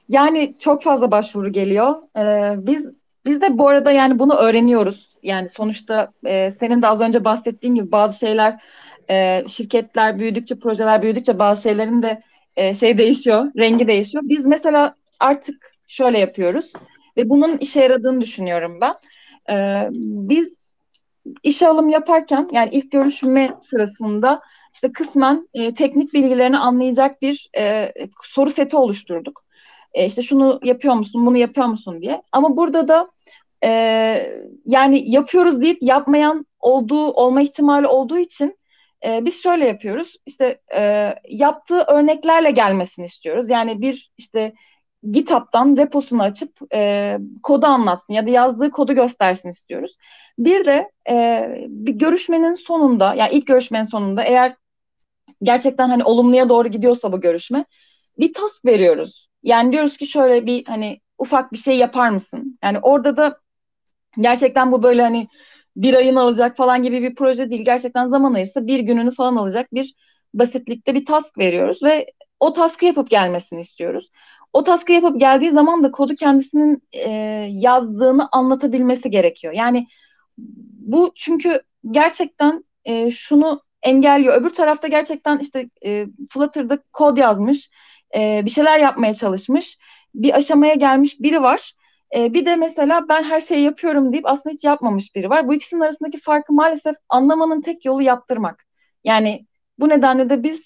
yani çok fazla başvuru geliyor. Ee, biz biz de bu arada yani bunu öğreniyoruz. Yani sonuçta e, senin de az önce bahsettiğin gibi bazı şeyler e, şirketler büyüdükçe, projeler büyüdükçe bazı şeylerin de e, şey değişiyor, rengi değişiyor. Biz mesela artık şöyle yapıyoruz ve bunun işe yaradığını düşünüyorum ben. E, biz işe alım yaparken yani ilk görüşme sırasında işte kısmen e, teknik bilgilerini anlayacak bir e, soru seti oluşturduk. E, işte şunu yapıyor musun, bunu yapıyor musun diye. Ama burada da e, yani yapıyoruz deyip yapmayan olduğu olma ihtimali olduğu için e, biz şöyle yapıyoruz. İşte e, yaptığı örneklerle gelmesini istiyoruz. Yani bir işte GitHub'dan reposunu açıp e, kodu anlatsın ya da yazdığı kodu göstersin istiyoruz. Bir de e, bir görüşmenin sonunda yani ilk görüşmenin sonunda eğer gerçekten hani olumluya doğru gidiyorsa bu görüşme bir task veriyoruz. Yani diyoruz ki şöyle bir hani ufak bir şey yapar mısın? Yani orada da gerçekten bu böyle hani bir ayını alacak falan gibi bir proje değil. Gerçekten zaman ayırsa bir gününü falan alacak bir basitlikte bir task veriyoruz ve o task'ı yapıp gelmesini istiyoruz. O task'ı yapıp geldiği zaman da kodu kendisinin e, yazdığını anlatabilmesi gerekiyor. Yani bu çünkü gerçekten e, şunu engelliyor. Öbür tarafta gerçekten işte e, Flutter'da kod yazmış, e, bir şeyler yapmaya çalışmış, bir aşamaya gelmiş biri var e, bir de mesela ben her şeyi yapıyorum deyip aslında hiç yapmamış biri var. Bu ikisinin arasındaki farkı maalesef anlamanın tek yolu yaptırmak. Yani bu nedenle de biz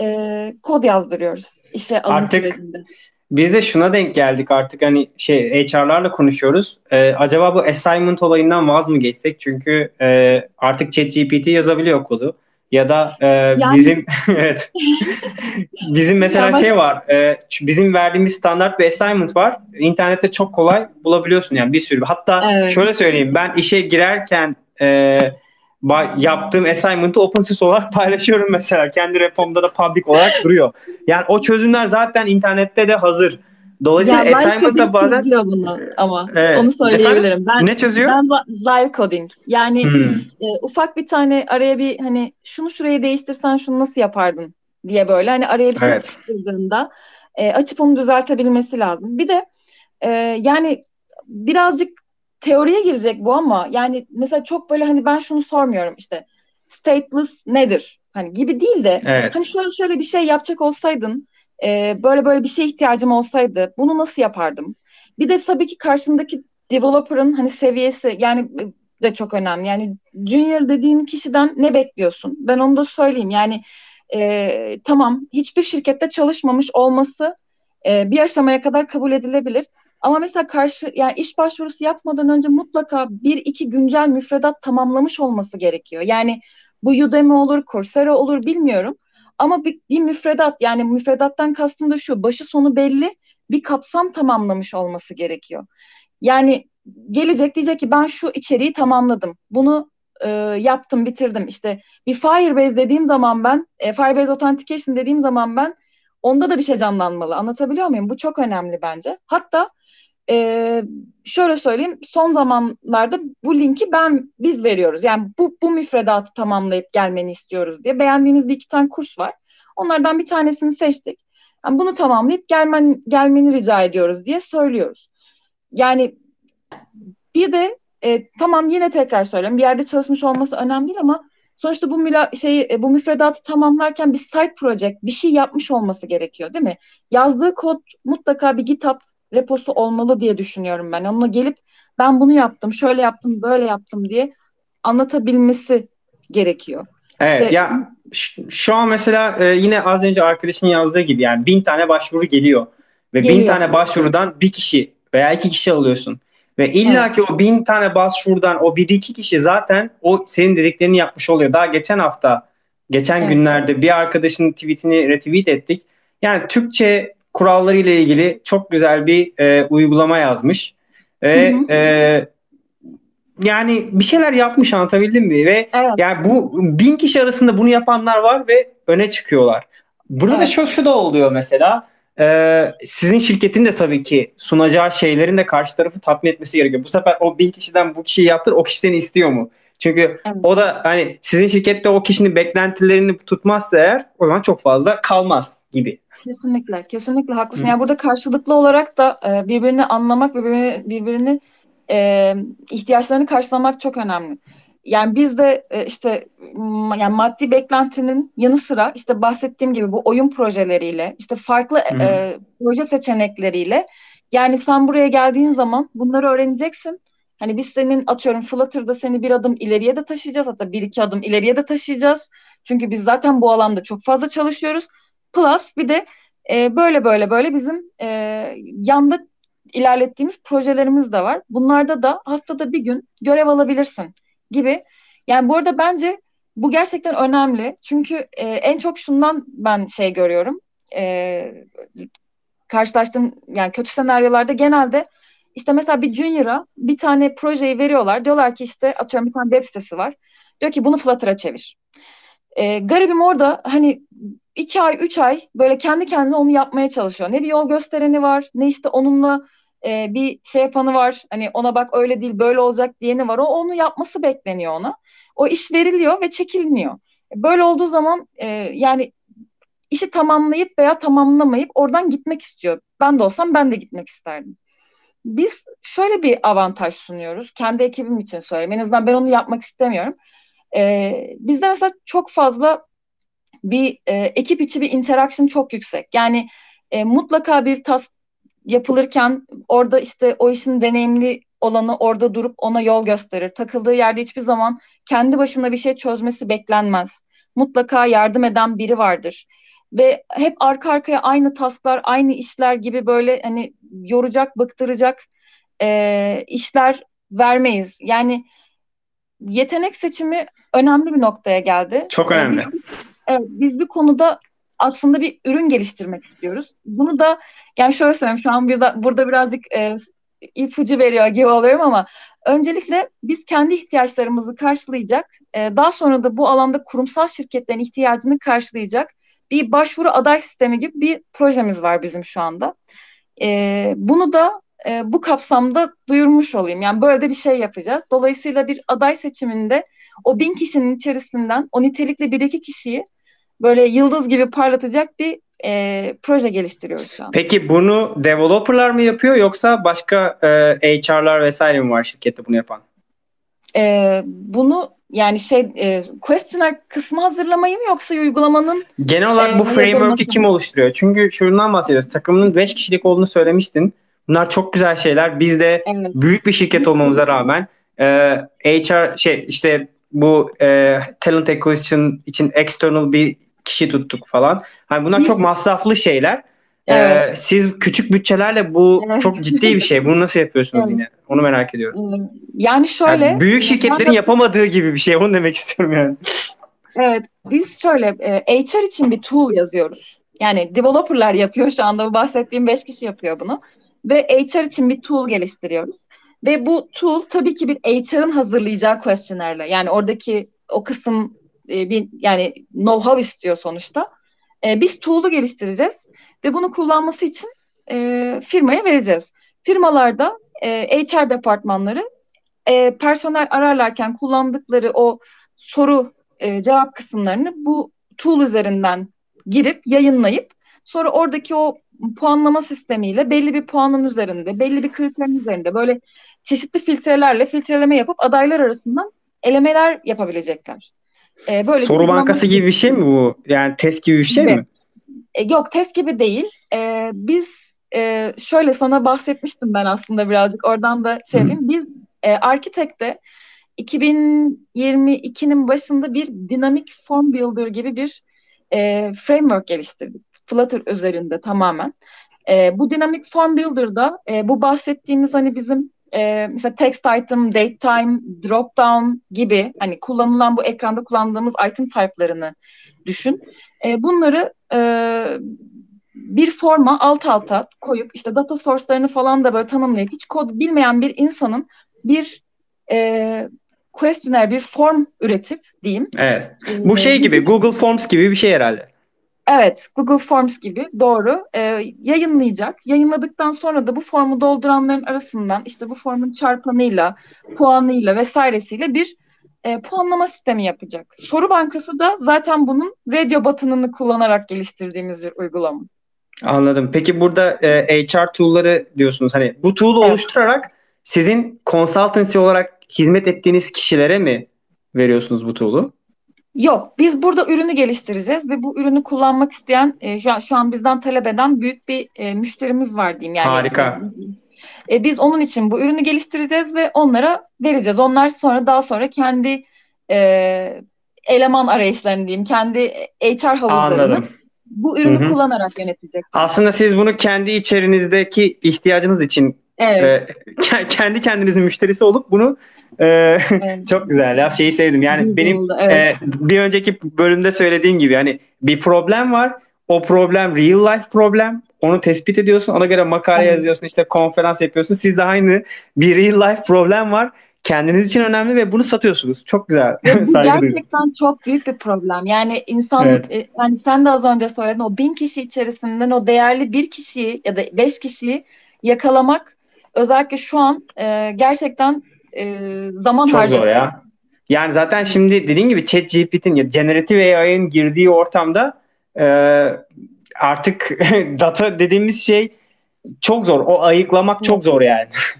e, kod yazdırıyoruz işe alım Artık... sürecinde. Biz de şuna denk geldik artık hani şey HR'larla konuşuyoruz. Ee, acaba bu assignment olayından vaz mı geçsek? Çünkü e, artık ChatGPT yazabiliyor kodu. Ya da e, yani... bizim evet bizim mesela Yavaş. şey var e, bizim verdiğimiz standart bir assignment var. İnternette çok kolay bulabiliyorsun yani bir sürü. Hatta evet. şöyle söyleyeyim ben işe girerken e, yaptığım assignment'ı open source olarak paylaşıyorum mesela. Kendi repomda da public olarak duruyor. Yani o çözümler zaten internette de hazır. Dolayısıyla ya, assignment'ta bazen çözüyor bunu ama evet. onu söyleyebilirim. Ben, ne çözüyor? Ben live coding. Yani hmm. e, ufak bir tane araya bir hani şunu şuraya değiştirsen şunu nasıl yapardın diye böyle hani araya bir şey evet. sıkıştırdığında e, açıp onu düzeltebilmesi lazım. Bir de e, yani birazcık teoriye girecek bu ama yani mesela çok böyle hani ben şunu sormuyorum işte stateless nedir? Hani gibi değil de evet. hani şöyle şöyle bir şey yapacak olsaydın e, böyle böyle bir şeye ihtiyacım olsaydı bunu nasıl yapardım? Bir de tabii ki karşındaki developer'ın hani seviyesi yani de çok önemli. Yani junior dediğin kişiden ne bekliyorsun? Ben onu da söyleyeyim. Yani e, tamam hiçbir şirkette çalışmamış olması e, bir aşamaya kadar kabul edilebilir. Ama mesela karşı yani iş başvurusu yapmadan önce mutlaka bir iki güncel müfredat tamamlamış olması gerekiyor. Yani bu Udemy olur, Coursera olur bilmiyorum. Ama bir, bir müfredat yani müfredattan kastım da şu başı sonu belli bir kapsam tamamlamış olması gerekiyor. Yani gelecek diyecek ki ben şu içeriği tamamladım. Bunu e, yaptım, bitirdim. İşte bir Firebase dediğim zaman ben, e, Firebase Authentication dediğim zaman ben onda da bir şey canlanmalı. Anlatabiliyor muyum? Bu çok önemli bence. Hatta e, şöyle söyleyeyim, son zamanlarda bu linki ben biz veriyoruz. Yani bu, bu müfredatı tamamlayıp gelmeni istiyoruz diye. Beğendiğimiz bir iki tane kurs var. Onlardan bir tanesini seçtik. Yani bunu tamamlayıp gelmen, gelmeni rica ediyoruz diye söylüyoruz. Yani bir de e, tamam yine tekrar söyleyeyim bir yerde çalışmış olması önemli değil ama sonuçta bu müla şey e, bu müfredatı tamamlarken bir site project bir şey yapmış olması gerekiyor değil mi? Yazdığı kod mutlaka bir GitHub reposu olmalı diye düşünüyorum ben. Onunla gelip ben bunu yaptım, şöyle yaptım, böyle yaptım diye anlatabilmesi gerekiyor. Evet işte, ya şu an mesela e, yine az önce arkadaşın yazdığı gibi yani bin tane başvuru geliyor ve geliyor. bin tane başvurudan bir kişi veya iki kişi alıyorsun. Ve illa evet. ki o bin tane başvurudan o bir iki kişi zaten o senin dediklerini yapmış oluyor. Daha geçen hafta, geçen evet. günlerde bir arkadaşın tweetini retweet ettik. Yani Türkçe kuralları ile ilgili çok güzel bir e, uygulama yazmış. Ve hı hı. E, yani bir şeyler yapmış anlatabildim mi? Ve evet. yani bu bin kişi arasında bunu yapanlar var ve öne çıkıyorlar. Burada evet. da şu, şu da oluyor mesela. Ee, sizin şirketin de tabii ki sunacağı şeylerin de karşı tarafı tatmin etmesi gerekiyor. Bu sefer o bin kişiden bu kişiyi yaptır, o kişi seni istiyor mu? Çünkü evet. o da hani sizin şirkette o kişinin beklentilerini tutmazsa eğer o zaman çok fazla kalmaz gibi. Kesinlikle, kesinlikle haklısın. Hı. Yani burada karşılıklı olarak da e, birbirini anlamak ve birbirini, birbirini e, ihtiyaçlarını karşılamak çok önemli. Yani biz de e, işte yani maddi beklentinin yanı sıra işte bahsettiğim gibi bu oyun projeleriyle işte farklı e, proje seçenekleriyle yani sen buraya geldiğin zaman bunları öğreneceksin. Hani biz senin atıyorum Flutter'da seni bir adım ileriye de taşıyacağız hatta bir iki adım ileriye de taşıyacağız. Çünkü biz zaten bu alanda çok fazla çalışıyoruz. Plus bir de e, böyle böyle böyle bizim e, yanda ilerlettiğimiz projelerimiz de var. Bunlarda da haftada bir gün görev alabilirsin gibi. Yani bu arada bence bu gerçekten önemli. Çünkü e, en çok şundan ben şey görüyorum. E, karşılaştığım yani kötü senaryolarda genelde işte mesela bir junior'a bir tane projeyi veriyorlar. Diyorlar ki işte atıyorum bir tane web sitesi var. Diyor ki bunu Flutter'a çevir. E, garibim orada hani iki ay, üç ay böyle kendi kendine onu yapmaya çalışıyor. Ne bir yol göstereni var, ne işte onunla e, bir şey yapanı var. Hani ona bak öyle değil böyle olacak diyeni var. O onu yapması bekleniyor ona. O iş veriliyor ve çekiliniyor. Böyle olduğu zaman e, yani işi tamamlayıp veya tamamlamayıp oradan gitmek istiyor. Ben de olsam ben de gitmek isterdim. Biz şöyle bir avantaj sunuyoruz. Kendi ekibim için söyleyeyim. En azından ben onu yapmak istemiyorum. Ee, bizde mesela çok fazla bir e, ekip içi bir interaction çok yüksek. Yani e, mutlaka bir task yapılırken orada işte o işin deneyimli olanı orada durup ona yol gösterir. Takıldığı yerde hiçbir zaman kendi başına bir şey çözmesi beklenmez. Mutlaka yardım eden biri vardır. Ve hep arka arkaya aynı tasklar, aynı işler gibi böyle hani yoracak, bıktıracak e, işler vermeyiz. Yani yetenek seçimi önemli bir noktaya geldi. Çok önemli. Biz, evet, biz bir konuda aslında bir ürün geliştirmek istiyoruz. Bunu da yani şöyle söyleyeyim şu an burada, burada birazcık e, ipucu veriyor gibi oluyorum ama öncelikle biz kendi ihtiyaçlarımızı karşılayacak, e, daha sonra da bu alanda kurumsal şirketlerin ihtiyacını karşılayacak bir başvuru aday sistemi gibi bir projemiz var bizim şu anda. E, bunu da e, bu kapsamda duyurmuş olayım. Yani böyle de bir şey yapacağız. Dolayısıyla bir aday seçiminde o bin kişinin içerisinden o nitelikli bir iki kişiyi böyle yıldız gibi parlatacak bir e, proje geliştiriyoruz şu an. Peki bunu developerlar mı yapıyor yoksa başka e, HR'lar vesaire mi var şirkette bunu yapan? E, bunu yani şey e, questionnaire kısmı hazırlamayı mı yoksa uygulamanın Genel olarak e, bu framework'ü kim oluşturuyor? Çünkü şundan bahsediyoruz. Takımının 5 kişilik olduğunu söylemiştin. Bunlar çok güzel şeyler. Biz de evet. büyük bir şirket olmamıza rağmen e, HR şey işte bu e, talent acquisition için external bir kişi tuttuk falan. Hani bunlar çok masraflı şeyler. Ee, evet. Ee, siz küçük bütçelerle bu evet. çok ciddi bir şey. Bunu nasıl yapıyorsunuz evet. yine? Onu merak ediyorum. Yani şöyle. Yani büyük şirketlerin yapamadığı gibi bir şey. Onu demek istiyorum yani. Evet. Biz şöyle e, HR için bir tool yazıyoruz. Yani developerlar yapıyor şu anda bu bahsettiğim 5 kişi yapıyor bunu. Ve HR için bir tool geliştiriyoruz. Ve bu tool tabii ki bir HR'ın hazırlayacağı questionnaire. Yani oradaki o kısım e, bir yani know-how istiyor sonuçta. E, biz tool'u geliştireceğiz ve bunu kullanması için e, firmaya vereceğiz. Firmalarda e, HR departmanları e, personel ararlarken kullandıkları o soru e, cevap kısımlarını bu tool üzerinden girip yayınlayıp sonra oradaki o puanlama sistemiyle belli bir puanın üzerinde, belli bir kriterin üzerinde böyle çeşitli filtrelerle filtreleme yapıp adaylar arasından elemeler yapabilecekler. E, böyle Soru bankası gibi bir şey mi bu? Yani test gibi bir şey gibi. mi? E, yok test gibi değil. E, biz e, şöyle sana bahsetmiştim ben aslında birazcık oradan da şey yapayım. Biz e, Architect'te 2022'nin başında bir dinamik form builder gibi bir e, framework geliştirdik. Flutter üzerinde tamamen. E, bu dinamik form builder'da e, bu bahsettiğimiz hani bizim e, mesela text item, date time, drop down gibi hani kullanılan bu ekranda kullandığımız item type'larını düşün. E, bunları e, bir forma alt alta koyup işte data source'larını falan da böyle tanımlayıp hiç kod bilmeyen bir insanın bir e, questionnaire, bir form üretip diyeyim. Evet. Bu şey gibi Google Forms gibi bir şey herhalde. Evet, Google Forms gibi doğru e, yayınlayacak. Yayınladıktan sonra da bu formu dolduranların arasından işte bu formun çarpanıyla, puanıyla vesairesiyle bir e, puanlama sistemi yapacak. Soru bankası da zaten bunun radio button'ını kullanarak geliştirdiğimiz bir uygulama. Anladım. Peki burada e, HR tool'ları diyorsunuz. Hani bu tool'u evet. oluşturarak sizin consultancy olarak hizmet ettiğiniz kişilere mi veriyorsunuz bu tool'u? Yok, biz burada ürünü geliştireceğiz ve bu ürünü kullanmak isteyen e, şu, an, şu an bizden talep eden büyük bir e, müşterimiz var diyeyim. Yani, Harika. E, biz onun için bu ürünü geliştireceğiz ve onlara vereceğiz. Onlar sonra daha sonra kendi e, eleman arayışlarını diyeyim, kendi HR havuzlarını Anladım. bu ürünü Hı-hı. kullanarak yönetecek. Aslında siz bunu kendi içerinizdeki ihtiyacınız için evet. e, kendi kendinizin müşterisi olup bunu evet. Çok güzel ya şeyi sevdim yani benim evet. e, bir önceki bölümde söylediğim gibi hani bir problem var o problem real life problem onu tespit ediyorsun ona göre makale evet. yazıyorsun işte konferans yapıyorsun siz de aynı bir real life problem var kendiniz için önemli ve bunu satıyorsunuz. Çok güzel. bu gerçekten çok büyük bir problem. Yani insan evet. e, yani sen de az önce söyledin o bin kişi içerisinden o değerli bir kişiyi ya da beş kişiyi yakalamak özellikle şu an e, gerçekten e, zaman Çok harcadı. zor ya. Yani zaten şimdi dediğin gibi chat GPT'nin ya generative AI'ın girdiği ortamda e, artık data dediğimiz şey çok zor. O ayıklamak çok zor yani.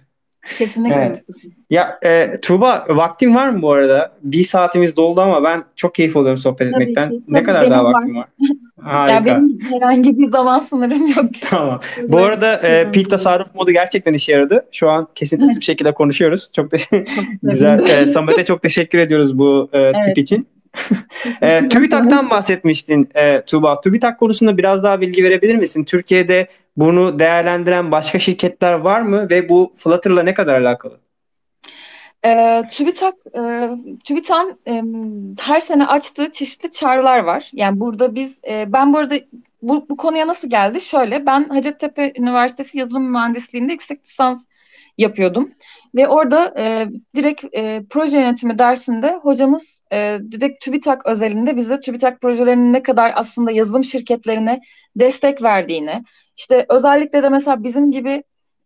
Kesinlikle. evet. Ya e, Tuğba vaktin var mı bu arada? Bir saatimiz doldu ama ben çok keyif alıyorum sohbet etmekten. Tabii ne kadar daha vaktin var? Harika. Ya benim herhangi bir zaman sınırım yok. tamam. Bu arada e, peak tasarruf modu gerçekten işe yaradı. Şu an kesintisiz bir şekilde konuşuyoruz. Çok, güzel. E, Samet'e çok teşekkür ediyoruz bu e, evet. tip için. e, TÜBİTAK'tan bahsetmiştin e, Tuğba. TÜBİTAK konusunda biraz daha bilgi verebilir misin? Türkiye'de bunu değerlendiren başka şirketler var mı ve bu Flutter'la ne kadar alakalı? E, TÜBİTAK, e, TÜBİTAK'ın e, her sene açtığı çeşitli çağrılar var. Yani burada biz, e, ben burada bu, bu konuya nasıl geldi? Şöyle, ben Hacettepe Üniversitesi Yazılım Mühendisliğinde yüksek lisans yapıyordum. Ve orada e, direkt e, proje yönetimi dersinde hocamız e, direkt TÜBİTAK özelinde bize TÜBİTAK projelerinin ne kadar aslında yazılım şirketlerine destek verdiğini, işte özellikle de mesela bizim gibi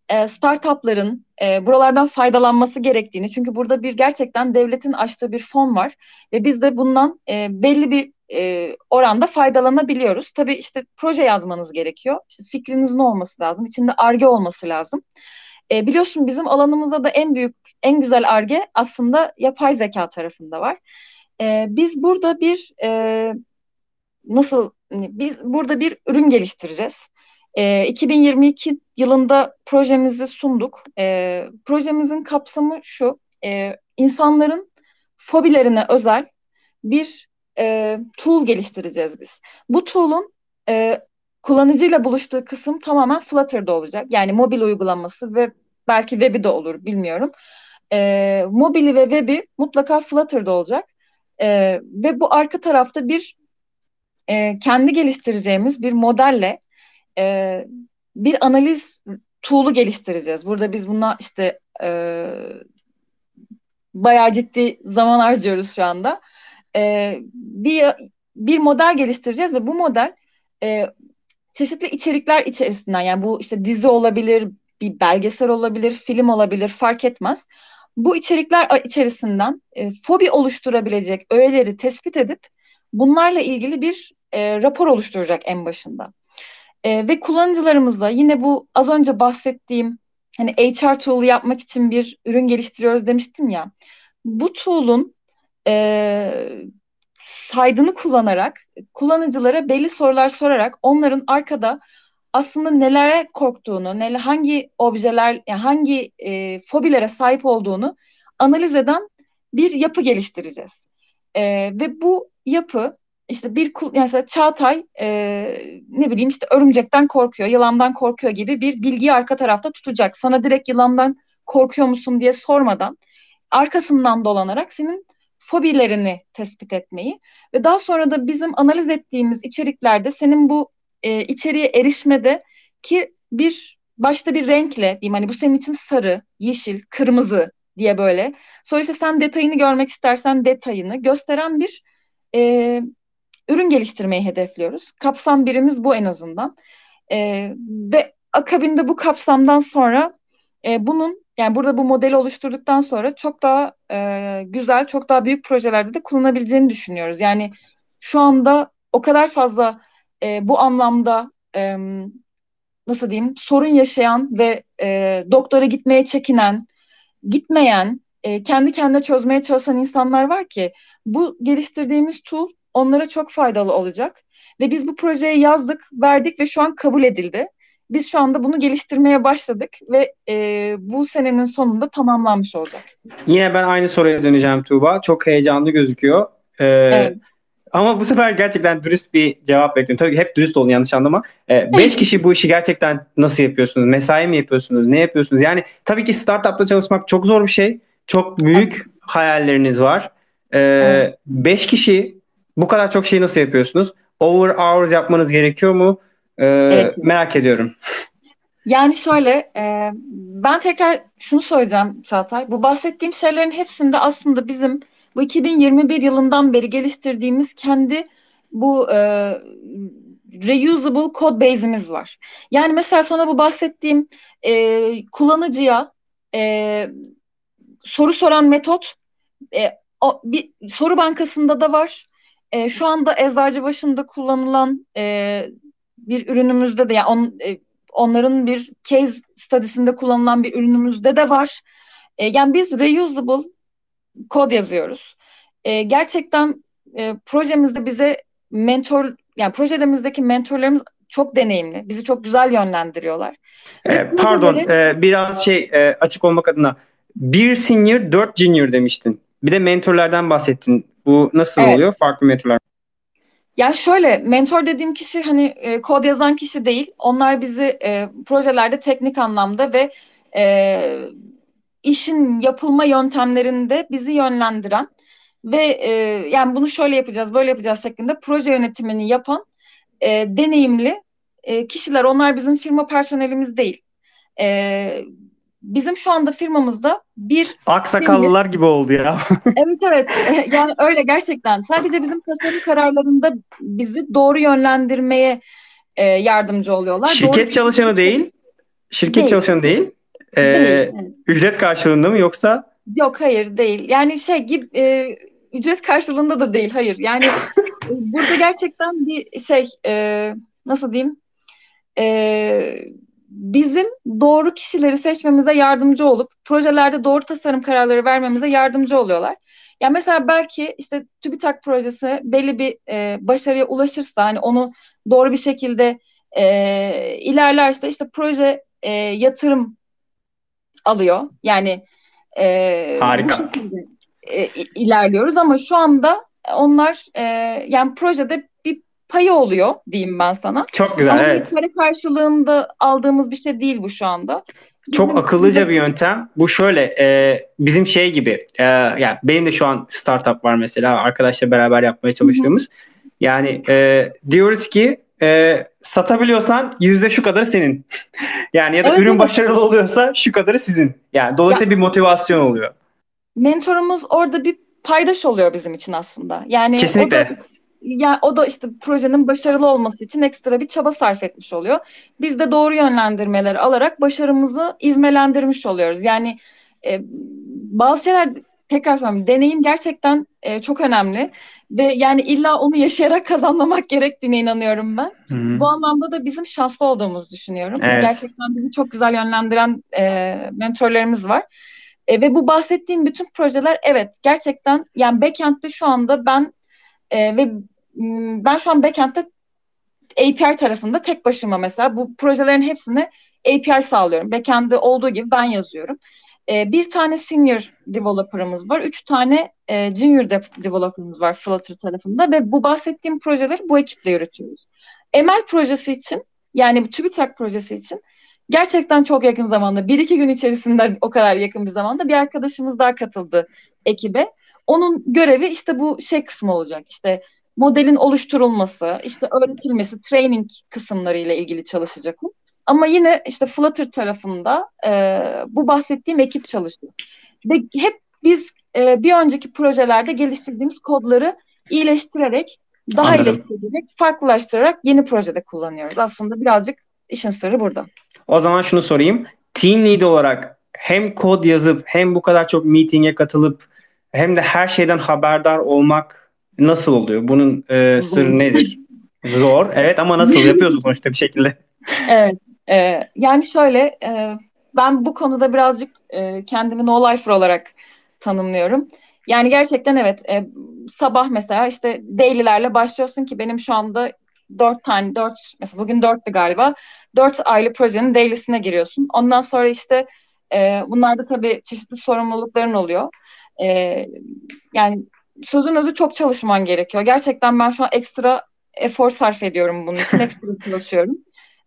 e, startupların e, buralardan faydalanması gerektiğini, çünkü burada bir gerçekten devletin açtığı bir fon var ve biz de bundan e, belli bir e, oranda faydalanabiliyoruz. Tabii işte proje yazmanız gerekiyor. İşte fikrinizin olması lazım. İçinde arge olması lazım. E, biliyorsun bizim alanımızda da en büyük, en güzel arge aslında yapay zeka tarafında var. E, biz burada bir e, nasıl biz burada bir ürün geliştireceğiz. E, 2022 yılında projemizi sunduk. E, projemizin kapsamı şu: e, insanların fobilerine özel bir e, tool geliştireceğiz biz. Bu tool'un e, kullanıcıyla buluştuğu kısım tamamen Flutter'da olacak. Yani mobil uygulaması ve belki web'i de olur bilmiyorum. E, mobili ve web'i mutlaka Flutter'da olacak. E, ve bu arka tarafta bir e, kendi geliştireceğimiz bir modelle e, bir analiz tool'u geliştireceğiz. Burada biz buna işte e, bayağı ciddi zaman harcıyoruz şu anda. E, bir bir model geliştireceğiz ve bu model e, çeşitli içerikler içerisinden yani bu işte dizi olabilir, bir belgesel olabilir, film olabilir fark etmez. Bu içerikler içerisinden e, fobi oluşturabilecek öğeleri tespit edip bunlarla ilgili bir e, rapor oluşturacak en başında. E, ve kullanıcılarımıza yine bu az önce bahsettiğim hani HR tool'u yapmak için bir ürün geliştiriyoruz demiştim ya. Bu tool'un e, saydığını kullanarak kullanıcılara belli sorular sorarak onların arkada aslında nelere korktuğunu, neler, hangi objeler, yani hangi e, fobilere sahip olduğunu analiz eden bir yapı geliştireceğiz. E, ve bu yapı işte bir yani mesela Çağatay e, ne bileyim işte örümcekten korkuyor, yılandan korkuyor gibi bir bilgiyi arka tarafta tutacak. Sana direkt yılandan korkuyor musun diye sormadan arkasından dolanarak senin fobilerini tespit etmeyi ve daha sonra da bizim analiz ettiğimiz içeriklerde senin bu e, içeriye erişmede ki bir başta bir renkle diyeyim hani bu senin için sarı, yeşil, kırmızı diye böyle. Sonra işte sen detayını görmek istersen detayını gösteren bir e, ürün geliştirmeyi hedefliyoruz. Kapsam birimiz bu en azından. E, ve akabinde bu kapsamdan sonra e, bunun yani burada bu modeli oluşturduktan sonra çok daha e, güzel, çok daha büyük projelerde de kullanabileceğini düşünüyoruz. Yani şu anda o kadar fazla e, bu anlamda e, nasıl diyeyim sorun yaşayan ve e, doktora gitmeye çekinen, gitmeyen, e, kendi kendine çözmeye çalışan insanlar var ki bu geliştirdiğimiz tool onlara çok faydalı olacak. Ve biz bu projeyi yazdık, verdik ve şu an kabul edildi. Biz şu anda bunu geliştirmeye başladık ve e, bu senenin sonunda tamamlanmış olacak. Yine ben aynı soruya döneceğim Tuğba. Çok heyecanlı gözüküyor. Ee, evet. Ama bu sefer gerçekten dürüst bir cevap bekliyorum. Tabii hep dürüst olun yanlış anlama. Ee, beş kişi bu işi gerçekten nasıl yapıyorsunuz? Mesai mi yapıyorsunuz? Ne yapıyorsunuz? Yani tabii ki startupta çalışmak çok zor bir şey. Çok büyük evet. hayalleriniz var. Ee, evet. Beş kişi bu kadar çok şeyi nasıl yapıyorsunuz? Over hours yapmanız gerekiyor mu? Ee, evet. Merak ediyorum. Yani şöyle, e, ben tekrar şunu söyleyeceğim Çağatay. Bu bahsettiğim şeylerin hepsinde aslında bizim bu 2021 yılından beri geliştirdiğimiz kendi bu e, reusable code base'imiz var. Yani mesela sana bu bahsettiğim e, kullanıcıya e, soru soran metot e, o, bir soru bankasında da var. E, şu anda Eczacıbaşı'nda kullanılan e, bir ürünümüzde de yani on, e, onların bir case study'sinde kullanılan bir ürünümüzde de var. E, yani biz reusable kod yazıyoruz. E, gerçekten e, projemizde bize mentor yani projemizdeki mentorlarımız çok deneyimli. Bizi çok güzel yönlendiriyorlar. E, pardon projeleri... e, biraz şey e, açık olmak adına bir senior dört junior demiştin. Bir de mentorlardan bahsettin. Bu nasıl evet. oluyor? Farklı mentorlar. Yani şöyle mentor dediğim kişi hani e, kod yazan kişi değil. Onlar bizi e, projelerde teknik anlamda ve e, işin yapılma yöntemlerinde bizi yönlendiren ve e, yani bunu şöyle yapacağız, böyle yapacağız şeklinde proje yönetimini yapan e, deneyimli e, kişiler. Onlar bizim firma personelimiz değil. E, bizim şu anda firmamızda bir aksakallılar gibi oldu ya. evet evet yani öyle gerçekten sadece bizim tasarım kararlarında bizi doğru yönlendirmeye e, yardımcı oluyorlar. Şirket doğru çalışanı değil. Şirket değil. çalışanı değil. Ee, değil. Evet. Ücret karşılığında mı yoksa? Yok hayır değil. Yani şey gibi e, ücret karşılığında da değil hayır. Yani burada gerçekten bir şey e, nasıl diyeyim e, bizim doğru kişileri seçmemize yardımcı olup projelerde doğru tasarım kararları vermemize yardımcı oluyorlar. Yani mesela belki işte TÜBİTAK projesi belli bir e, başarıya ulaşırsa hani onu doğru bir şekilde e, ilerlerse işte proje e, yatırım alıyor. Yani e, Harika. bu şekilde e, ilerliyoruz ama şu anda onlar e, yani projede bir payı oluyor diyeyim ben sana. Çok güzel ama evet. Ama para karşılığında aldığımız bir şey değil bu şu anda. Çok bizim, akıllıca bizim... bir yöntem. Bu şöyle e, bizim şey gibi e, yani benim de şu an startup var mesela arkadaşla beraber yapmaya çalıştığımız. Hı-hı. Yani e, diyoruz ki e, satabiliyorsan yüzde şu kadarı senin. yani ya da evet, ürün evet. başarılı oluyorsa şu kadarı sizin. Yani dolayısıyla ya, bir motivasyon oluyor. Mentorumuz orada bir paydaş oluyor bizim için aslında. Yani Kesinlikle. O da, yani o da işte projenin başarılı olması için ekstra bir çaba sarf etmiş oluyor. Biz de doğru yönlendirmeleri alarak başarımızı ivmelendirmiş oluyoruz. Yani e, bazı şeyler tekrar söylüyorum deneyim gerçekten e, çok önemli ve yani illa onu yaşayarak kazanmamak gerektiğine inanıyorum ben. Hı-hı. Bu anlamda da bizim şanslı olduğumuzu düşünüyorum. Evet. Gerçekten bizi çok güzel yönlendiren e, mentorlarımız var. E, ve bu bahsettiğim bütün projeler evet gerçekten yani backend'de şu anda ben e, ve ben şu an backend'de API tarafında tek başıma mesela bu projelerin hepsini API sağlıyorum. Backend'de olduğu gibi ben yazıyorum. E, bir tane senior developer'ımız var. Üç tane e, junior de- developer'ımız var Flutter tarafında ve bu bahsettiğim projeleri bu ekiple yürütüyoruz. ML projesi için yani TÜBİTAK projesi için gerçekten çok yakın zamanda bir iki gün içerisinde o kadar yakın bir zamanda bir arkadaşımız daha katıldı ekibe. Onun görevi işte bu şey kısmı olacak. İşte modelin oluşturulması, işte öğretilmesi, training kısımları ile ilgili çalışacak o. Ama yine işte Flutter tarafında e, bu bahsettiğim ekip çalışıyor. Ve hep biz e, bir önceki projelerde geliştirdiğimiz kodları iyileştirerek, daha Anladım. iyileştirerek, farklılaştırarak yeni projede kullanıyoruz. Aslında birazcık işin sırrı burada. O zaman şunu sorayım. Team lead olarak hem kod yazıp hem bu kadar çok meeting'e katılıp hem de her şeyden haberdar olmak nasıl oluyor? Bunun e, sırrı nedir? Zor. Evet ama nasıl yapıyorsun sonuçta bir şekilde? Evet. E, yani şöyle e, ben bu konuda birazcık e, kendimi no lifer olarak tanımlıyorum. Yani gerçekten evet e, sabah mesela işte daily'lerle başlıyorsun ki benim şu anda dört tane dört mesela bugün dörttü galiba dört aylı projenin daily'sine giriyorsun. Ondan sonra işte e, bunlarda tabii çeşitli sorumlulukların oluyor. E, yani sözün özü çok çalışman gerekiyor. Gerçekten ben şu an ekstra efor sarf ediyorum bunun için. Ekstra çalışıyorum.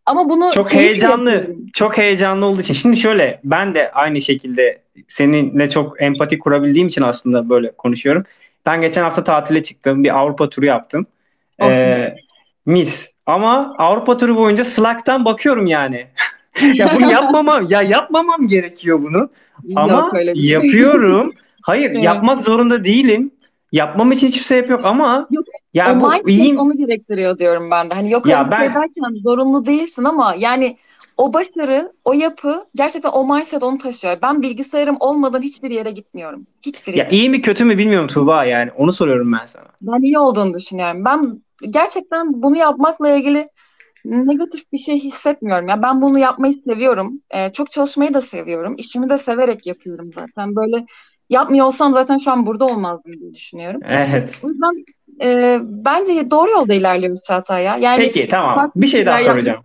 Ama bunu çok heyecanlı, yapıyorum. çok heyecanlı olduğu için. Şimdi şöyle ben de aynı şekilde seninle çok empati kurabildiğim için aslında böyle konuşuyorum. Ben geçen hafta tatile çıktım. Bir Avrupa turu yaptım. Oh, ee, mis. Ama Avrupa turu boyunca Slack'tan bakıyorum yani. ya bunu yapmamam, ya yapmamam gerekiyor bunu. Ama Yok, şey. yapıyorum. Hayır, yapmak zorunda değilim. Yapmam için hiçbir sebep yok ama yok, yani o bu iyi onu gerektiriyor diyorum ben de. Hani yok ya öyle ben... şey derken zorunlu değilsin ama yani o başarı, o yapı gerçekten o mindset onu taşıyor. Ben bilgisayarım olmadan hiçbir yere gitmiyorum. Hiçbir yere. Ya iyi mi kötü mü bilmiyorum Tuğba yani. Onu soruyorum ben sana. Ben iyi olduğunu düşünüyorum. Ben gerçekten bunu yapmakla ilgili negatif bir şey hissetmiyorum. Ya ben bunu yapmayı seviyorum. Ee, çok çalışmayı da seviyorum. İşimi de severek yapıyorum zaten. Böyle yapmıyor olsam zaten şu an burada olmazdım diye düşünüyorum. Evet. O yüzden e, bence doğru yolda ilerliyoruz Çağatay ya. Yani Peki tamam. Bir şey daha soracağım.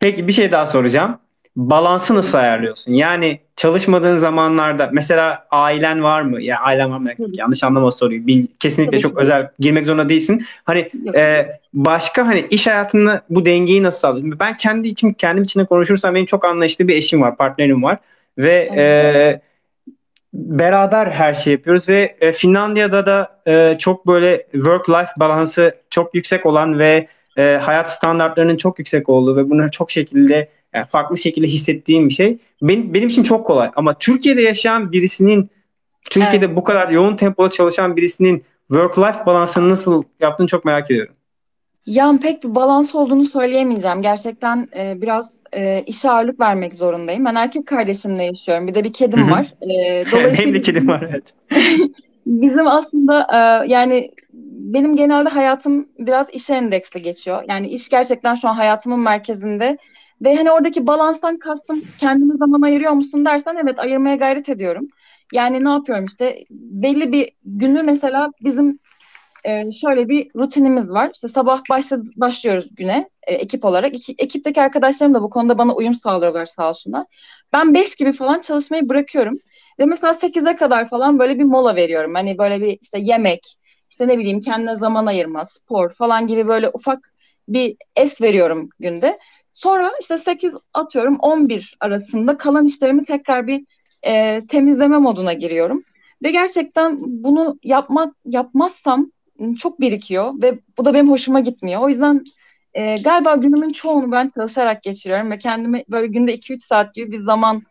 Peki bir şey daha soracağım. Balansı nasıl ayarlıyorsun? Yani çalışmadığın zamanlarda mesela ailen var mı? Ya ailen var mı? Hı. Yanlış anlama soruyu. Bil, kesinlikle Tabii çok ki. özel girmek zorunda değilsin. Hani e, başka hani iş hayatında bu dengeyi nasıl sağlıyorsun? Ben kendi için kendim için konuşursam benim çok anlayışlı bir eşim var, partnerim var ve evet. e, beraber her şey yapıyoruz ve e, Finlandiya'da da e, çok böyle work-life balansı çok yüksek olan ve e, hayat standartlarının çok yüksek olduğu ve bunu çok şekilde Yani farklı şekilde hissettiğim bir şey. Benim, benim için çok kolay ama Türkiye'de yaşayan birisinin Türkiye'de evet. bu kadar yoğun tempoda çalışan birisinin work-life balansını nasıl yaptığını çok merak ediyorum. Yani pek bir balans olduğunu söyleyemeyeceğim. Gerçekten e, biraz e, işe ağırlık vermek zorundayım. Ben erkek kardeşimle yaşıyorum. Bir de bir kedim Hı-hı. var. E, dolayısıyla Benim de kedim var evet. bizim aslında e, yani benim genelde hayatım biraz işe endeksli geçiyor. Yani iş gerçekten şu an hayatımın merkezinde. Ve hani oradaki balanstan kastım kendime zaman ayırıyor musun dersen evet ayırmaya gayret ediyorum. Yani ne yapıyorum işte belli bir günü mesela bizim e, şöyle bir rutinimiz var. İşte sabah başla, başlıyoruz güne e, ekip olarak. İki, ekipteki arkadaşlarım da bu konuda bana uyum sağlıyorlar sağ olsunlar. Ben 5 gibi falan çalışmayı bırakıyorum. Ve mesela 8'e kadar falan böyle bir mola veriyorum. Hani böyle bir işte yemek, işte ne bileyim kendine zaman ayırma, spor falan gibi böyle ufak bir es veriyorum günde. Sonra işte 8 atıyorum 11 arasında kalan işlerimi tekrar bir e, temizleme moduna giriyorum. Ve gerçekten bunu yapmak yapmazsam çok birikiyor ve bu da benim hoşuma gitmiyor. O yüzden e, galiba günümün çoğunu ben çalışarak geçiriyorum ve kendime böyle günde 2-3 saat gibi bir zaman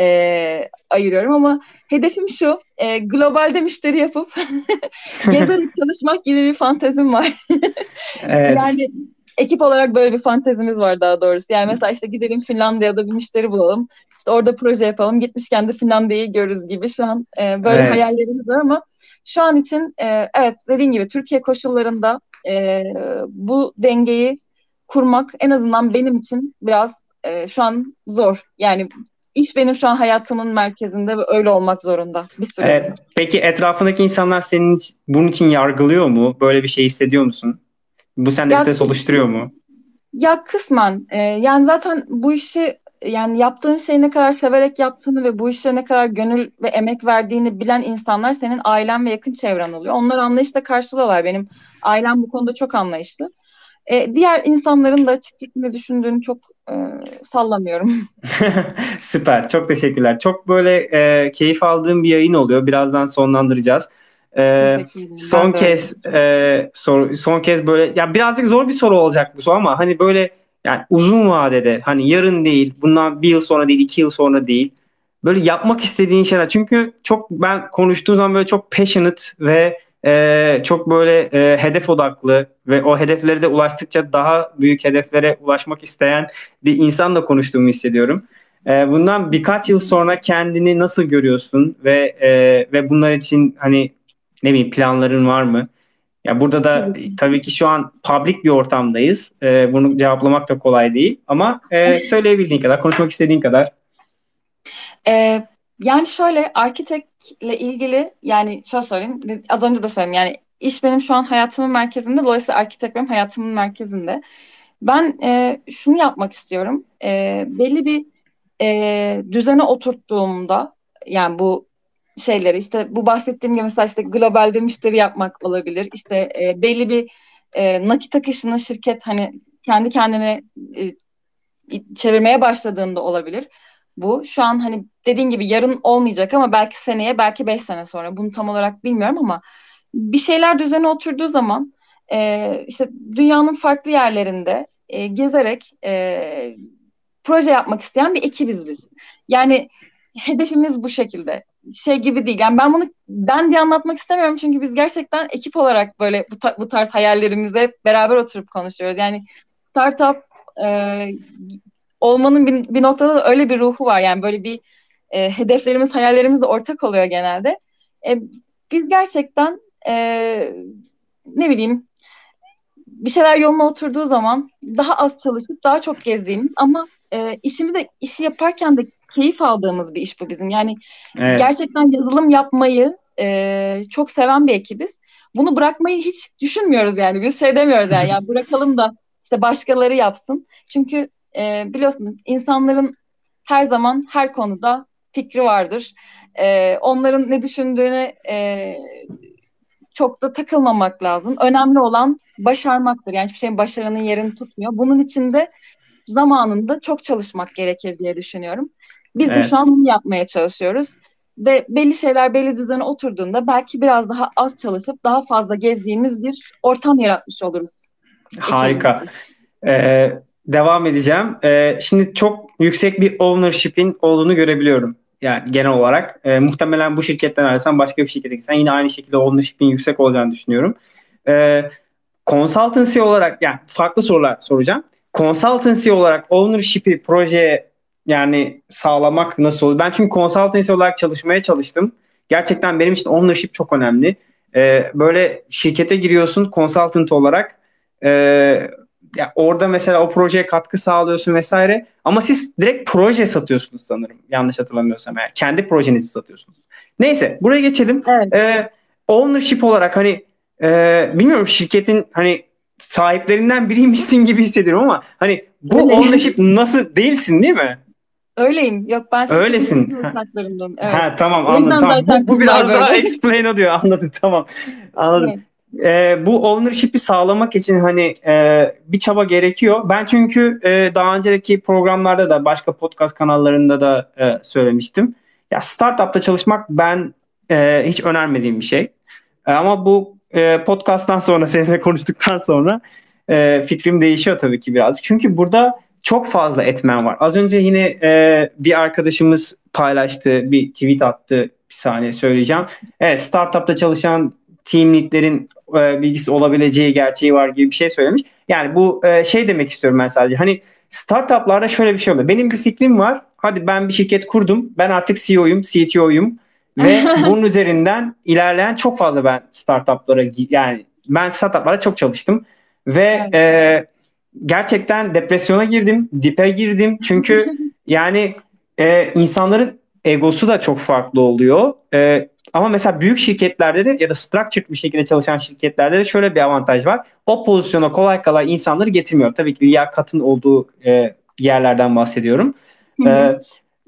e, ayırıyorum ama hedefim şu e, globalde müşteri yapıp gezerek çalışmak gibi bir fantezim var. evet. Yani ekip olarak böyle bir fantezimiz var daha doğrusu. Yani mesela işte gidelim Finlandiya'da bir müşteri bulalım. İşte orada proje yapalım. Gitmişken de Finlandiya'yı görürüz gibi şu an e, böyle evet. hayallerimiz var ama şu an için e, evet dediğin gibi Türkiye koşullarında e, bu dengeyi kurmak en azından benim için biraz e, şu an zor. Yani iş benim şu an hayatımın merkezinde ve öyle olmak zorunda bir süre. Evet. Peki etrafındaki insanlar senin bunun için yargılıyor mu? Böyle bir şey hissediyor musun? Bu sende ya, stres oluşturuyor mu? Ya kısmen. E, yani zaten bu işi yani yaptığın şeyi ne kadar severek yaptığını ve bu işe ne kadar gönül ve emek verdiğini bilen insanlar senin ailen ve yakın çevren oluyor. Onlar anlayışla karşılıyorlar. Benim ailem bu konuda çok anlayışlı. E, diğer insanların da açıkçası düşündüğünü çok e, sallamıyorum. Süper. Çok teşekkürler. Çok böyle e, keyif aldığım bir yayın oluyor. Birazdan sonlandıracağız. E, son kez e, sor, son kez böyle ya birazcık zor bir soru olacak bu soru ama hani böyle yani uzun vadede hani yarın değil, bundan bir yıl sonra değil, iki yıl sonra değil. Böyle yapmak istediğin şeyler. Çünkü çok ben konuştuğum zaman böyle çok passionate ve e, çok böyle e, hedef odaklı ve o hedeflere de ulaştıkça daha büyük hedeflere ulaşmak isteyen bir insanla konuştuğumu hissediyorum. E, bundan birkaç yıl sonra kendini nasıl görüyorsun ve e, ve bunlar için hani ne bileyim planların var mı? Ya burada da tabii. tabii ki şu an public bir ortamdayız. Ee, bunu cevaplamak da kolay değil. Ama e, söyleyebildiğin kadar, konuşmak istediğin kadar. Ee, yani şöyle arkitektle ilgili yani şöyle söyleyeyim. Az önce de söyledim yani iş benim şu an hayatımın merkezinde. Dolayısıyla arkitek benim hayatımın merkezinde. Ben e, şunu yapmak istiyorum. E, belli bir e, düzene oturttuğumda yani bu şeyleri işte bu bahsettiğim gibi mesela işte globalde müşteri yapmak olabilir. İşte e, belli bir e, nakit akışını şirket hani kendi kendine e, çevirmeye başladığında olabilir. Bu şu an hani dediğin gibi yarın olmayacak ama belki seneye belki beş sene sonra bunu tam olarak bilmiyorum ama bir şeyler düzene oturduğu zaman e, işte dünyanın farklı yerlerinde e, gezerek e, proje yapmak isteyen bir ekibiz biz. Yani hedefimiz bu şekilde şey gibi değil. Yani ben bunu ben diye anlatmak istemiyorum çünkü biz gerçekten ekip olarak böyle bu, ta, bu tarz hayallerimize beraber oturup konuşuyoruz. Yani startup e, olmanın bir, bir noktada da öyle bir ruhu var. Yani böyle bir e, hedeflerimiz, hayallerimiz de ortak oluyor genelde. E, biz gerçekten e, ne bileyim bir şeyler yoluna oturduğu zaman daha az çalışıp daha çok gezdiğimiz ama e, işimi de işi yaparken de keyif aldığımız bir iş bu bizim. Yani evet. gerçekten yazılım yapmayı e, çok seven bir ekibiz. Bunu bırakmayı hiç düşünmüyoruz yani. Biz şey demiyoruz yani, yani bırakalım da işte başkaları yapsın. Çünkü e, biliyorsun insanların her zaman her konuda fikri vardır. E, onların ne düşündüğüne e, çok da takılmamak lazım. Önemli olan başarmaktır. Yani hiçbir şeyin başarının yerini tutmuyor. Bunun için de zamanında çok çalışmak gerekir diye düşünüyorum. Biz evet. de şu an bunu yapmaya çalışıyoruz. Ve belli şeyler belli düzene oturduğunda belki biraz daha az çalışıp daha fazla gezdiğimiz bir ortam yaratmış oluruz. Harika. Ee, devam edeceğim. Ee, şimdi çok yüksek bir ownership'in olduğunu görebiliyorum. Yani genel olarak. E, muhtemelen bu şirketten ayrılsan başka bir şirkete gitsen yine aynı şekilde ownership'in yüksek olacağını düşünüyorum. E, consultancy olarak yani farklı sorular soracağım. Consultancy olarak ownership'i projeye yani sağlamak nasıl olur? Ben çünkü consultancy olarak çalışmaya çalıştım. Gerçekten benim için ownership çok önemli. Ee, böyle şirkete giriyorsun consultant olarak. Ee, ya orada mesela o projeye katkı sağlıyorsun vesaire. Ama siz direkt proje satıyorsunuz sanırım. Yanlış hatırlamıyorsam eğer. Kendi projenizi satıyorsunuz. Neyse buraya geçelim. Evet. Ee, ownership olarak hani e, bilmiyorum şirketin hani sahiplerinden biriymişsin gibi hissediyorum ama hani bu Öyle. ownership nasıl değilsin değil mi? Öyleyim. Yok ben Öylesin. Evet. Ha, tamam anladım. Tamam. Bu, bu biraz böyle. daha explain oluyor. Anladım tamam. Anladım. Evet e, bu ownership'i sağlamak için hani e, bir çaba gerekiyor. Ben çünkü e, daha önceki programlarda da başka podcast kanallarında da e, söylemiştim. Ya startupta çalışmak ben e, hiç önermediğim bir şey. E, ama bu e, podcasttan sonra seninle konuştuktan sonra e, fikrim değişiyor tabii ki birazcık. Çünkü burada çok fazla etmen var. Az önce yine e, bir arkadaşımız paylaştı, bir tweet attı. Bir saniye söyleyeceğim. Evet, startupta çalışan team lead'lerin e, bilgisi olabileceği gerçeği var gibi bir şey söylemiş. Yani bu e, şey demek istiyorum ben sadece. Hani startuplarda şöyle bir şey oluyor. Benim bir fikrim var. Hadi ben bir şirket kurdum. Ben artık CEO'yum, CTO'yum ve bunun üzerinden ilerleyen çok fazla ben startuplara yani ben startuplara çok çalıştım ve e, gerçekten depresyona girdim, dipe girdim. Çünkü yani e, insanların egosu da çok farklı oluyor. E, ama mesela büyük şirketlerde de ya da structured bir şekilde çalışan şirketlerde de şöyle bir avantaj var. O pozisyona kolay kolay insanları getirmiyor. Tabii ki liyakatın olduğu e, yerlerden bahsediyorum. E,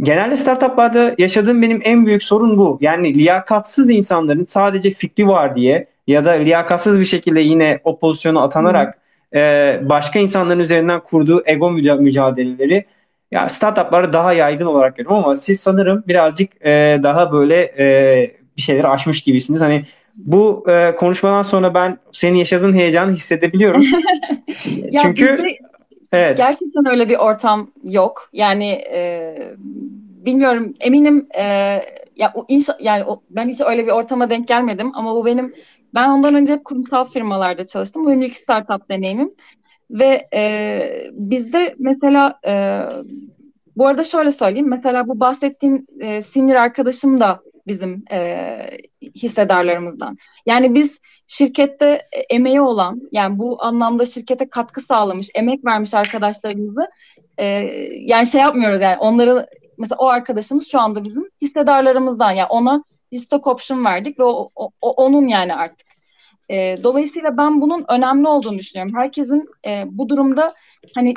genelde startuplarda yaşadığım benim en büyük sorun bu. Yani liyakatsız insanların sadece fikri var diye ya da liyakatsız bir şekilde yine o pozisyona atanarak e, başka insanların üzerinden kurduğu ego mücadeleleri ya startupları daha yaygın olarak görüyorum ama siz sanırım birazcık e, daha böyle e, bir şeyleri aşmış gibisiniz. Hani bu e, konuşmadan sonra ben senin yaşadığın heyecanı hissedebiliyorum. Çünkü evet. gerçekten öyle bir ortam yok. Yani e, bilmiyorum eminim e, ya o inşa, yani o, ben hiç öyle bir ortama denk gelmedim ama bu benim ben ondan önce hep kurumsal firmalarda çalıştım. Bu benim ilk startup deneyimim. Ve e, bizde mesela e, bu arada şöyle söyleyeyim. Mesela bu bahsettiğim e, senior arkadaşım da bizim e, hissedarlarımızdan. Yani biz şirkette emeği olan yani bu anlamda şirkete katkı sağlamış, emek vermiş arkadaşlarımızı e, yani şey yapmıyoruz yani onları mesela o arkadaşımız şu anda bizim hissedarlarımızdan yani ona stock option verdik ve o, o, o onun yani artık. E, dolayısıyla ben bunun önemli olduğunu düşünüyorum. Herkesin e, bu durumda hani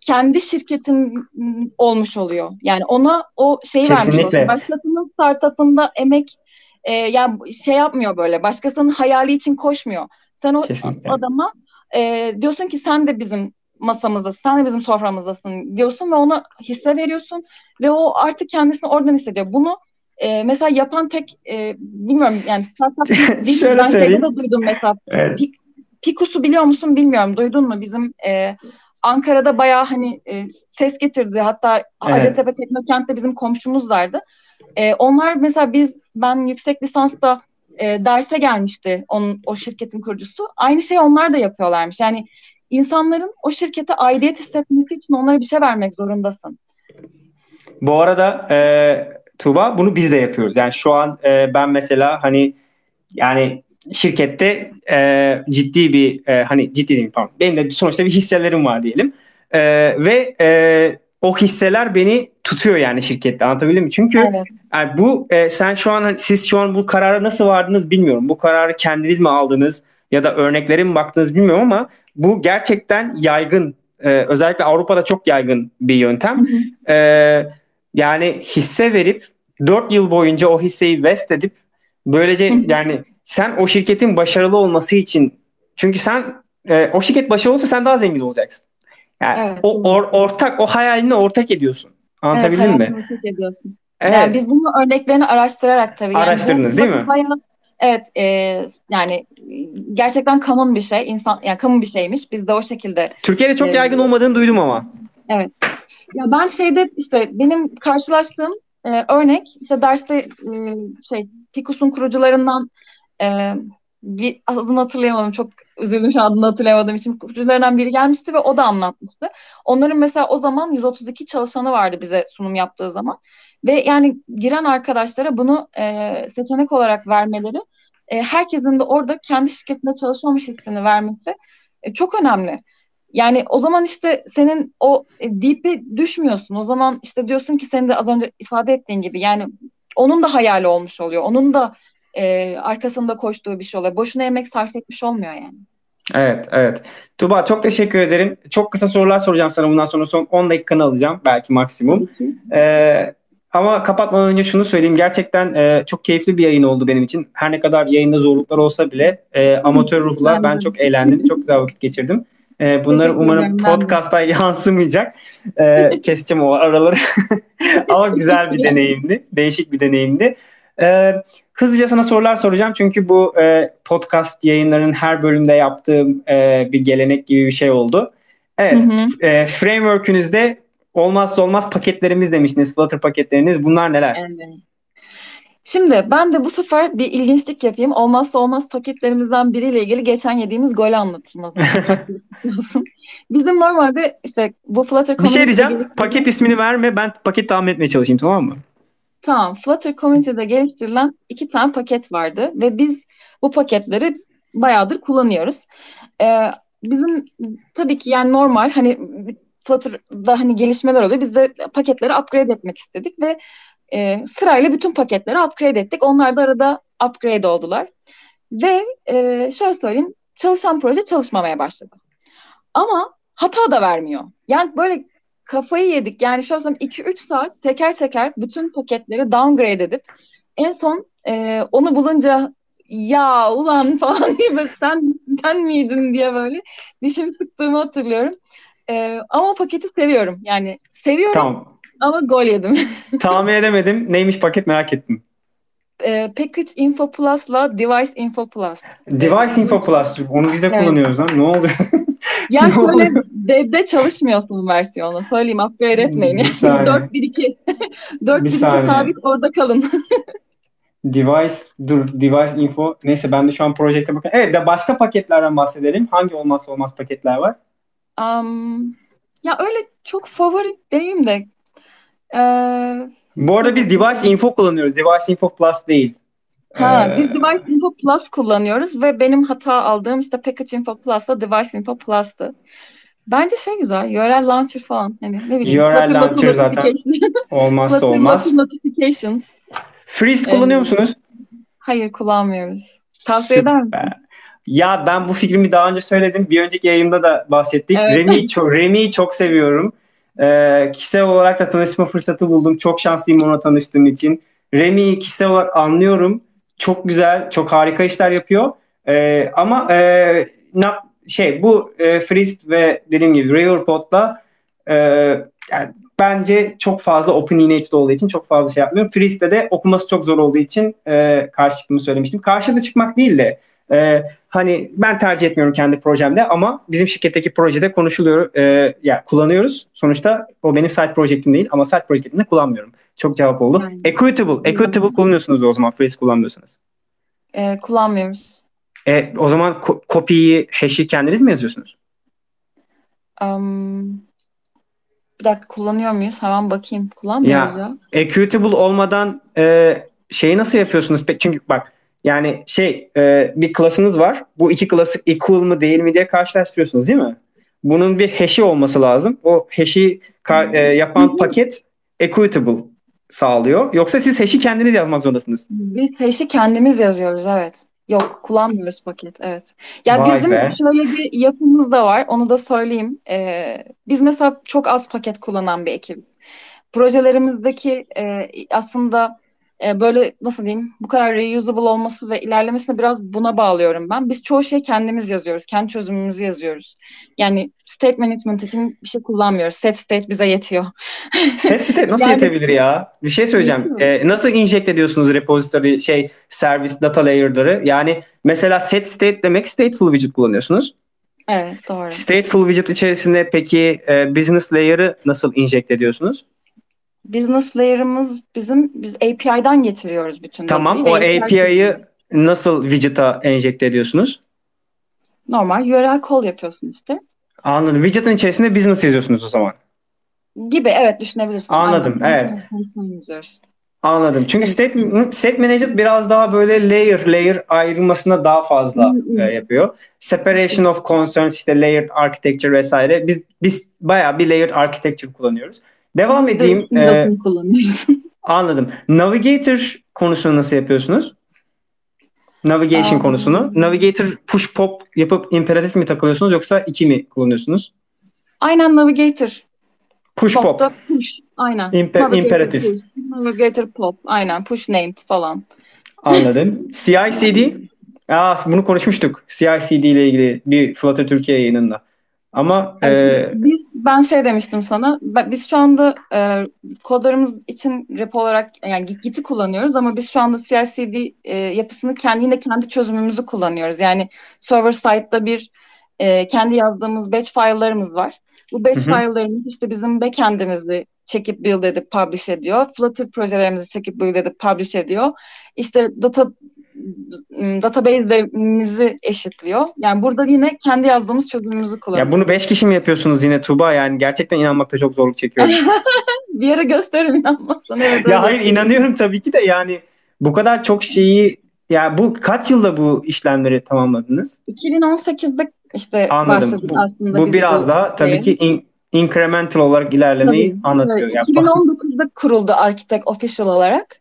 kendi şirketin olmuş oluyor. Yani ona o şeyi Kesinlikle. vermiş oluyor. Başkasının startup'ında emek e, yani şey yapmıyor böyle. Başkasının hayali için koşmuyor. Sen o Kesinlikle. adama e, diyorsun ki sen de bizim masamızdasın, sen de bizim soframızdasın diyorsun ve ona hisse veriyorsun ve o artık kendisini oradan hissediyor. Bunu e, mesela yapan tek e, bilmiyorum yani startup değil, ben şeyde de duydum mesela. Evet. Pikus'u biliyor musun bilmiyorum. Duydun mu? Bizim e, Ankara'da bayağı hani e, ses getirdi. Hatta evet. Hacettepe Teknokent'te bizim komşumuzlardı. E, onlar mesela biz ben yüksek lisansta e, derse gelmişti onun, o şirketin kurucusu. Aynı şey onlar da yapıyorlarmış. Yani insanların o şirkete aidiyet hissetmesi için onlara bir şey vermek zorundasın. Bu arada e, Tuğba bunu biz de yapıyoruz. Yani şu an e, ben mesela hani yani şirkette e, ciddi bir e, hani ciddi değil pardon benim de sonuçta bir hisselerim var diyelim e, ve e, o hisseler beni tutuyor yani şirkette anlatabildim mi? Çünkü evet. yani bu e, sen şu an hani siz şu an bu karara nasıl vardınız bilmiyorum. Bu kararı kendiniz mi aldınız ya da örneklere mi baktınız bilmiyorum ama bu gerçekten yaygın e, özellikle Avrupa'da çok yaygın bir yöntem. E, yani hisse verip 4 yıl boyunca o hisseyi vest edip böylece yani sen o şirketin başarılı olması için çünkü sen e, o şirket başarılı olsa sen daha zengin olacaksın. Yani evet, o or, ortak o hayalini ortak ediyorsun. Anlatabildim evet, mi? Ortak ediyorsun. Evet. Yani biz bunun örneklerini araştırarak tabii. Araştırdınız yani değil mi? Bayağı, Evet, e, yani gerçekten common bir şey, insan yani common bir şeymiş. Biz de o şekilde. Türkiye'de çok e, yaygın olmadığını duydum ama. Evet. Ya ben şeyde işte benim karşılaştığım e, örnek işte derste e, şey Pikus'un kurucularından e, bir adını hatırlayamadım. Çok üzüldüm şu adını hatırlayamadığım için. Kurucularından biri gelmişti ve o da anlatmıştı. Onların mesela o zaman 132 çalışanı vardı bize sunum yaptığı zaman. Ve yani giren arkadaşlara bunu e, seçenek olarak vermeleri, e, herkesin de orada kendi şirketinde çalışmamış hissini vermesi e, çok önemli. Yani o zaman işte senin o e, deep'e düşmüyorsun. O zaman işte diyorsun ki senin de az önce ifade ettiğin gibi yani onun da hayali olmuş oluyor. Onun da e, arkasında koştuğu bir şey oluyor. Boşuna emek sarf etmiş olmuyor yani. Evet, evet. Tuba çok teşekkür ederim. Çok kısa sorular soracağım sana bundan sonra son 10 dakikanı alacağım belki maksimum. Ee, ama kapatmadan önce şunu söyleyeyim. Gerçekten e, çok keyifli bir yayın oldu benim için. Her ne kadar yayında zorluklar olsa bile e, amatör ruhla ben çok eğlendim. Çok güzel vakit geçirdim. E, bunları umarım podcast'a yansımayacak. E, keseceğim o araları. Ama güzel bir deneyimdi. Değişik bir deneyimdi. E, hızlıca sana sorular soracağım. Çünkü bu e, podcast yayınlarının her bölümde yaptığım e, bir gelenek gibi bir şey oldu. Evet. Hı hı. E, framework'ünüzde olmazsa olmaz paketlerimiz demiştiniz. Flutter paketleriniz. Bunlar neler? Evet. Şimdi ben de bu sefer bir ilginçlik yapayım. Olmazsa olmaz paketlerimizden biriyle ilgili geçen yediğimiz golü zaman. Bizim normalde işte bu Flutter Bir şey diyeceğim. Geliştirilen... Paket ismini verme. Ben paket tahmin etmeye çalışayım tamam mı? Tamam. Flutter Community'de geliştirilen iki tane paket vardı ve biz bu paketleri bayağıdır kullanıyoruz. Ee, bizim tabii ki yani normal hani Flutter'da hani gelişmeler oluyor. Biz de paketleri upgrade etmek istedik ve e, sırayla bütün paketleri upgrade ettik. Onlar da arada upgrade oldular. Ve e, şöyle söyleyeyim çalışan proje çalışmamaya başladı. Ama hata da vermiyor. Yani böyle kafayı yedik. Yani şöyle söyleyeyim 2-3 saat teker teker bütün paketleri downgrade edip en son e, onu bulunca ya ulan falan diye sen, sen miydin diye böyle dişimi sıktığımı hatırlıyorum. E, ama paketi seviyorum. Yani seviyorum. Tamam. Ama gol yedim. Tahmin edemedim. Neymiş paket merak ettim. E, Package Info Plus'la Device Info Plus. Device Info Plus. Onu biz de evet. kullanıyoruz lan. Ne oldu? Yani şöyle webde çalışmıyorsun versiyonu. Söyleyeyim upgrade etmeyin. 4 1 2 4 1 2 sabit orada kalın. device dur device info neyse ben de şu an projekte bakıyorum. Evet de başka paketlerden bahsedelim. Hangi olmazsa olmaz paketler var? Um, ya öyle çok favori değilim de ee, Bu arada biz Device Info kullanıyoruz. Device Info Plus değil. Ha, ee... biz Device Info Plus kullanıyoruz ve benim hata aldığım işte Package Info Plus'la Device Info Plus'tı. Bence şey güzel, URL Launcher falan. Hani ne bileyim. URL Launcher zaten olmazsa olmaz. Notifications. Freeze kullanıyor musunuz? Hayır kullanmıyoruz. Tavsiye eder misin? Ya ben bu fikrimi daha önce söyledim. Bir önceki yayında da bahsettik. Evet. Remi'yi çok, Remi'yi çok seviyorum. Ee, kişisel olarak da tanışma fırsatı buldum. Çok şanslıyım ona tanıştığım için. Remi'yi kişisel olarak anlıyorum. Çok güzel, çok harika işler yapıyor. Ee, ama e, not, şey bu e, Frist ve dediğim gibi Riverpod'la e, yani bence çok fazla opinionated olduğu için çok fazla şey yapmıyorum. Frist'te de okuması çok zor olduğu için e, karşı çıktığımı söylemiştim. Karşıda çıkmak değil de e, hani ben tercih etmiyorum kendi projemde ama bizim şirketteki projede konuşuluyor. E, yani kullanıyoruz. Sonuçta o benim side projektim değil ama side projektimde kullanmıyorum. Çok cevap oldu. Aynen. Equitable. Equitable kullanıyorsunuz o zaman Phrase kullanmıyorsanız. E, kullanmıyoruz. E, o zaman ko- kopyayı, hash'i kendiniz mi yazıyorsunuz? Um, bir dakika kullanıyor muyuz? Hemen bakayım. Kullanmıyoruz ya. ya. Equitable olmadan e, şeyi nasıl yapıyorsunuz? Çünkü bak yani şey e, bir klasınız var. Bu iki klası equal mı değil mi diye karşılaştırıyorsunuz değil mi? Bunun bir hash'i olması lazım. O hash'i e, yapan paket equitable sağlıyor. Yoksa siz hash'i kendiniz yazmak zorundasınız. Biz hash'i kendimiz yazıyoruz evet. Yok kullanmıyoruz paket evet. Ya Vay bizim be. şöyle bir yapımız da var onu da söyleyeyim. Ee, biz mesela çok az paket kullanan bir ekip. Projelerimizdeki e, aslında e, böyle nasıl diyeyim bu kadar reusable olması ve ilerlemesine biraz buna bağlıyorum ben. Biz çoğu şey kendimiz yazıyoruz. Kendi çözümümüzü yazıyoruz. Yani state management için bir şey kullanmıyoruz. Set state bize yetiyor. Set state nasıl yani, yetebilir ya? Bir şey söyleyeceğim. Ee, nasıl inject ediyorsunuz repository şey servis data layer'ları? Yani mesela set state demek stateful widget kullanıyorsunuz. Evet doğru. Stateful widget içerisinde peki e, business layer'ı nasıl inject ediyorsunuz? Business layer'ımız bizim biz API'dan getiriyoruz bütün Tamam o API'yi nasıl widget'a enjekte ediyorsunuz? Normal URL call yapıyorsun işte. Anladım. Widget'ın içerisinde business yazıyorsunuz o zaman. Gibi evet düşünebilirsin. Anladım Aynen. evet. Anladım. Çünkü state, state manager biraz daha böyle layer layer ayrılmasına daha fazla e, yapıyor. Separation of concerns işte layered architecture vesaire. Biz biz bayağı bir layered architecture kullanıyoruz. Devam edeyim. Ee, kullanıyoruz. anladım. Navigator konusunu nasıl yapıyorsunuz? Navigation Aa. konusunu. Navigator push pop yapıp imperatif mi takılıyorsunuz yoksa iki mi kullanıyorsunuz? Aynen Navigator. Push pop. Push. Aynen. Imper- Navigator imperatif. Push. Navigator pop. Aynen. Push named falan. Anladım. CI/CD? Aa, bunu konuşmuştuk. CI/CD ile ilgili bir Flutter Türkiye yayınında. Ama yani e... biz ben şey demiştim sana. Biz şu anda e, kodlarımız için repo olarak yani Git'i kullanıyoruz ama biz şu anda CI/CD e, yapısını kendi yine kendi çözümümüzü kullanıyoruz. Yani server side'da bir e, kendi yazdığımız batch file'larımız var. Bu batch file'larımız işte bizim backend'imizi çekip build edip publish ediyor. Flutter projelerimizi çekip build edip publish ediyor. İşte data database'lerimizi eşitliyor. Yani burada yine kendi yazdığımız çözümümüzü kullanıyoruz. Ya bunu 5 kişi mi yapıyorsunuz yine Tuba? Yani gerçekten inanmakta çok zorluk çekiyorum. bir yere gösteririm inanmazsan. Evet, ya hayır inanıyorum tabii ki de yani bu kadar çok şeyi ya bu kaç yılda bu işlemleri tamamladınız? 2018'de işte Anladım. bu, aslında. Bu biraz daha tabii ki in, incremental olarak ilerlemeyi tabii, anlatıyor. Evet. 2019'da kuruldu Architect Official olarak.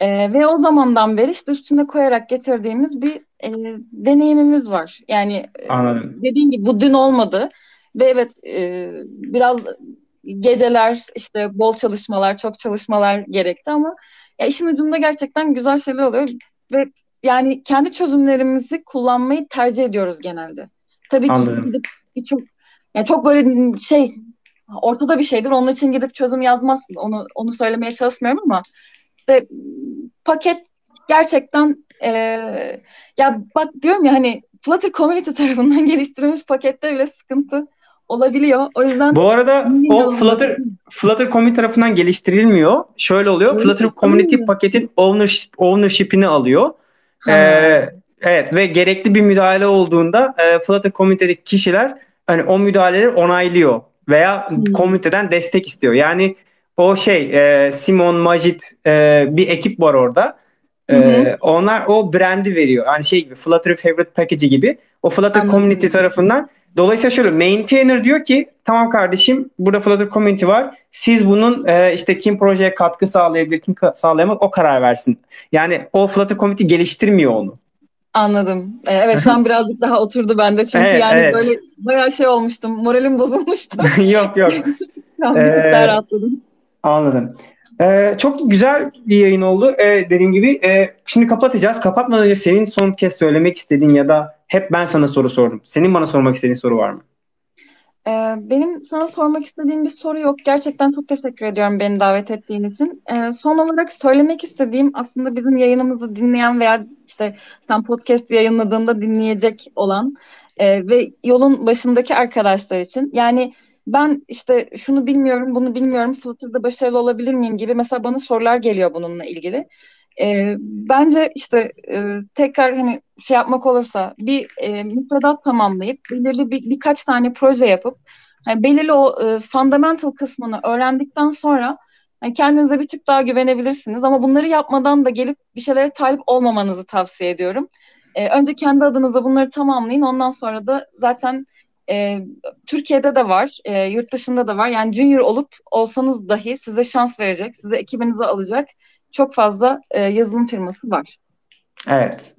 E, ve o zamandan beri işte üstüne koyarak getirdiğimiz bir e, deneyimimiz var. Yani Anladım. e, dediğim gibi bu dün olmadı. Ve evet e, biraz geceler işte bol çalışmalar, çok çalışmalar gerekti ama ya işin ucunda gerçekten güzel şeyler oluyor ve yani kendi çözümlerimizi kullanmayı tercih ediyoruz genelde. Tabii Anladım. ki gidip birçok yani çok böyle şey ortada bir şeydir. Onun için gidip çözüm yazmazsın. Onu onu söylemeye çalışmıyorum ama işte paket gerçekten e, ya bak diyorum ya hani Flutter Community tarafından geliştirilmiş pakette bile sıkıntı olabiliyor. O yüzden Bu arada o Flutter Flutter Community tarafından geliştirilmiyor. Şöyle oluyor. Öyle Flutter Community mi? paketin ownership ownership'ini alıyor. Ee, evet ve gerekli bir müdahale olduğunda e, Flutter Community'deki kişiler hani o müdahaleleri onaylıyor veya hmm. komüniteden destek istiyor. Yani o şey e, Simon Majid e, bir ekip var orada. E, hı hı. Onlar o brandi veriyor. Yani şey gibi Flutter Favorite Package gibi. O Flutter Anladım. Community tarafından. Dolayısıyla şöyle maintainer diyor ki tamam kardeşim burada Flutter Community var. Siz bunun e, işte kim projeye katkı sağlayabilir, kim sağlayamaz o karar versin. Yani o Flutter Community geliştirmiyor onu. Anladım. Ee, evet şu an birazcık daha oturdu bende. Çünkü evet, yani evet. böyle bayağı şey olmuştum. Moralim bozulmuştu. yok yok. şu an ee, rahatladım. Anladım. Ee, çok güzel bir yayın oldu. Ee, dediğim gibi e, şimdi kapatacağız. Kapatmadan önce senin son kez söylemek istediğin ya da hep ben sana soru sordum. Senin bana sormak istediğin soru var mı? Ee, benim sana sormak istediğim bir soru yok. Gerçekten çok teşekkür ediyorum beni davet ettiğin için. Ee, son olarak söylemek istediğim aslında bizim yayınımızı dinleyen veya işte sen podcast yayınladığında dinleyecek olan e, ve yolun başındaki arkadaşlar için. Yani ben işte şunu bilmiyorum, bunu bilmiyorum, Flutter'da başarılı olabilir miyim gibi mesela bana sorular geliyor bununla ilgili. E, bence işte e, tekrar hani şey yapmak olursa bir e, müfredat tamamlayıp belirli bir, birkaç tane proje yapıp yani belirli o e, fundamental kısmını öğrendikten sonra yani kendinize bir tık daha güvenebilirsiniz ama bunları yapmadan da gelip bir şeylere talip olmamanızı tavsiye ediyorum. E, önce kendi adınıza bunları tamamlayın ondan sonra da zaten e, Türkiye'de de var, e, yurt dışında da var. Yani junior olup olsanız dahi size şans verecek, size ekibinize alacak çok fazla e, yazılım firması var. Evet.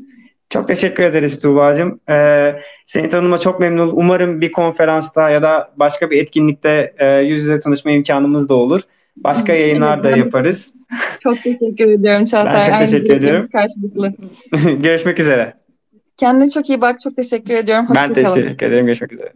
Çok teşekkür ederiz Tuğba'cığım. Ee, seni tanıma çok memnun. Umarım bir konferansta ya da başka bir etkinlikte e, yüz yüze tanışma imkanımız da olur. Başka yayınlar da yaparız. Çok teşekkür ediyorum Çağatay. Ben çok teşekkür ediyorum. Karşılıklı. Görüşmek üzere. Kendine çok iyi bak. Çok teşekkür ediyorum. Hoşça ben teşekkür ederim. Görüşmek üzere.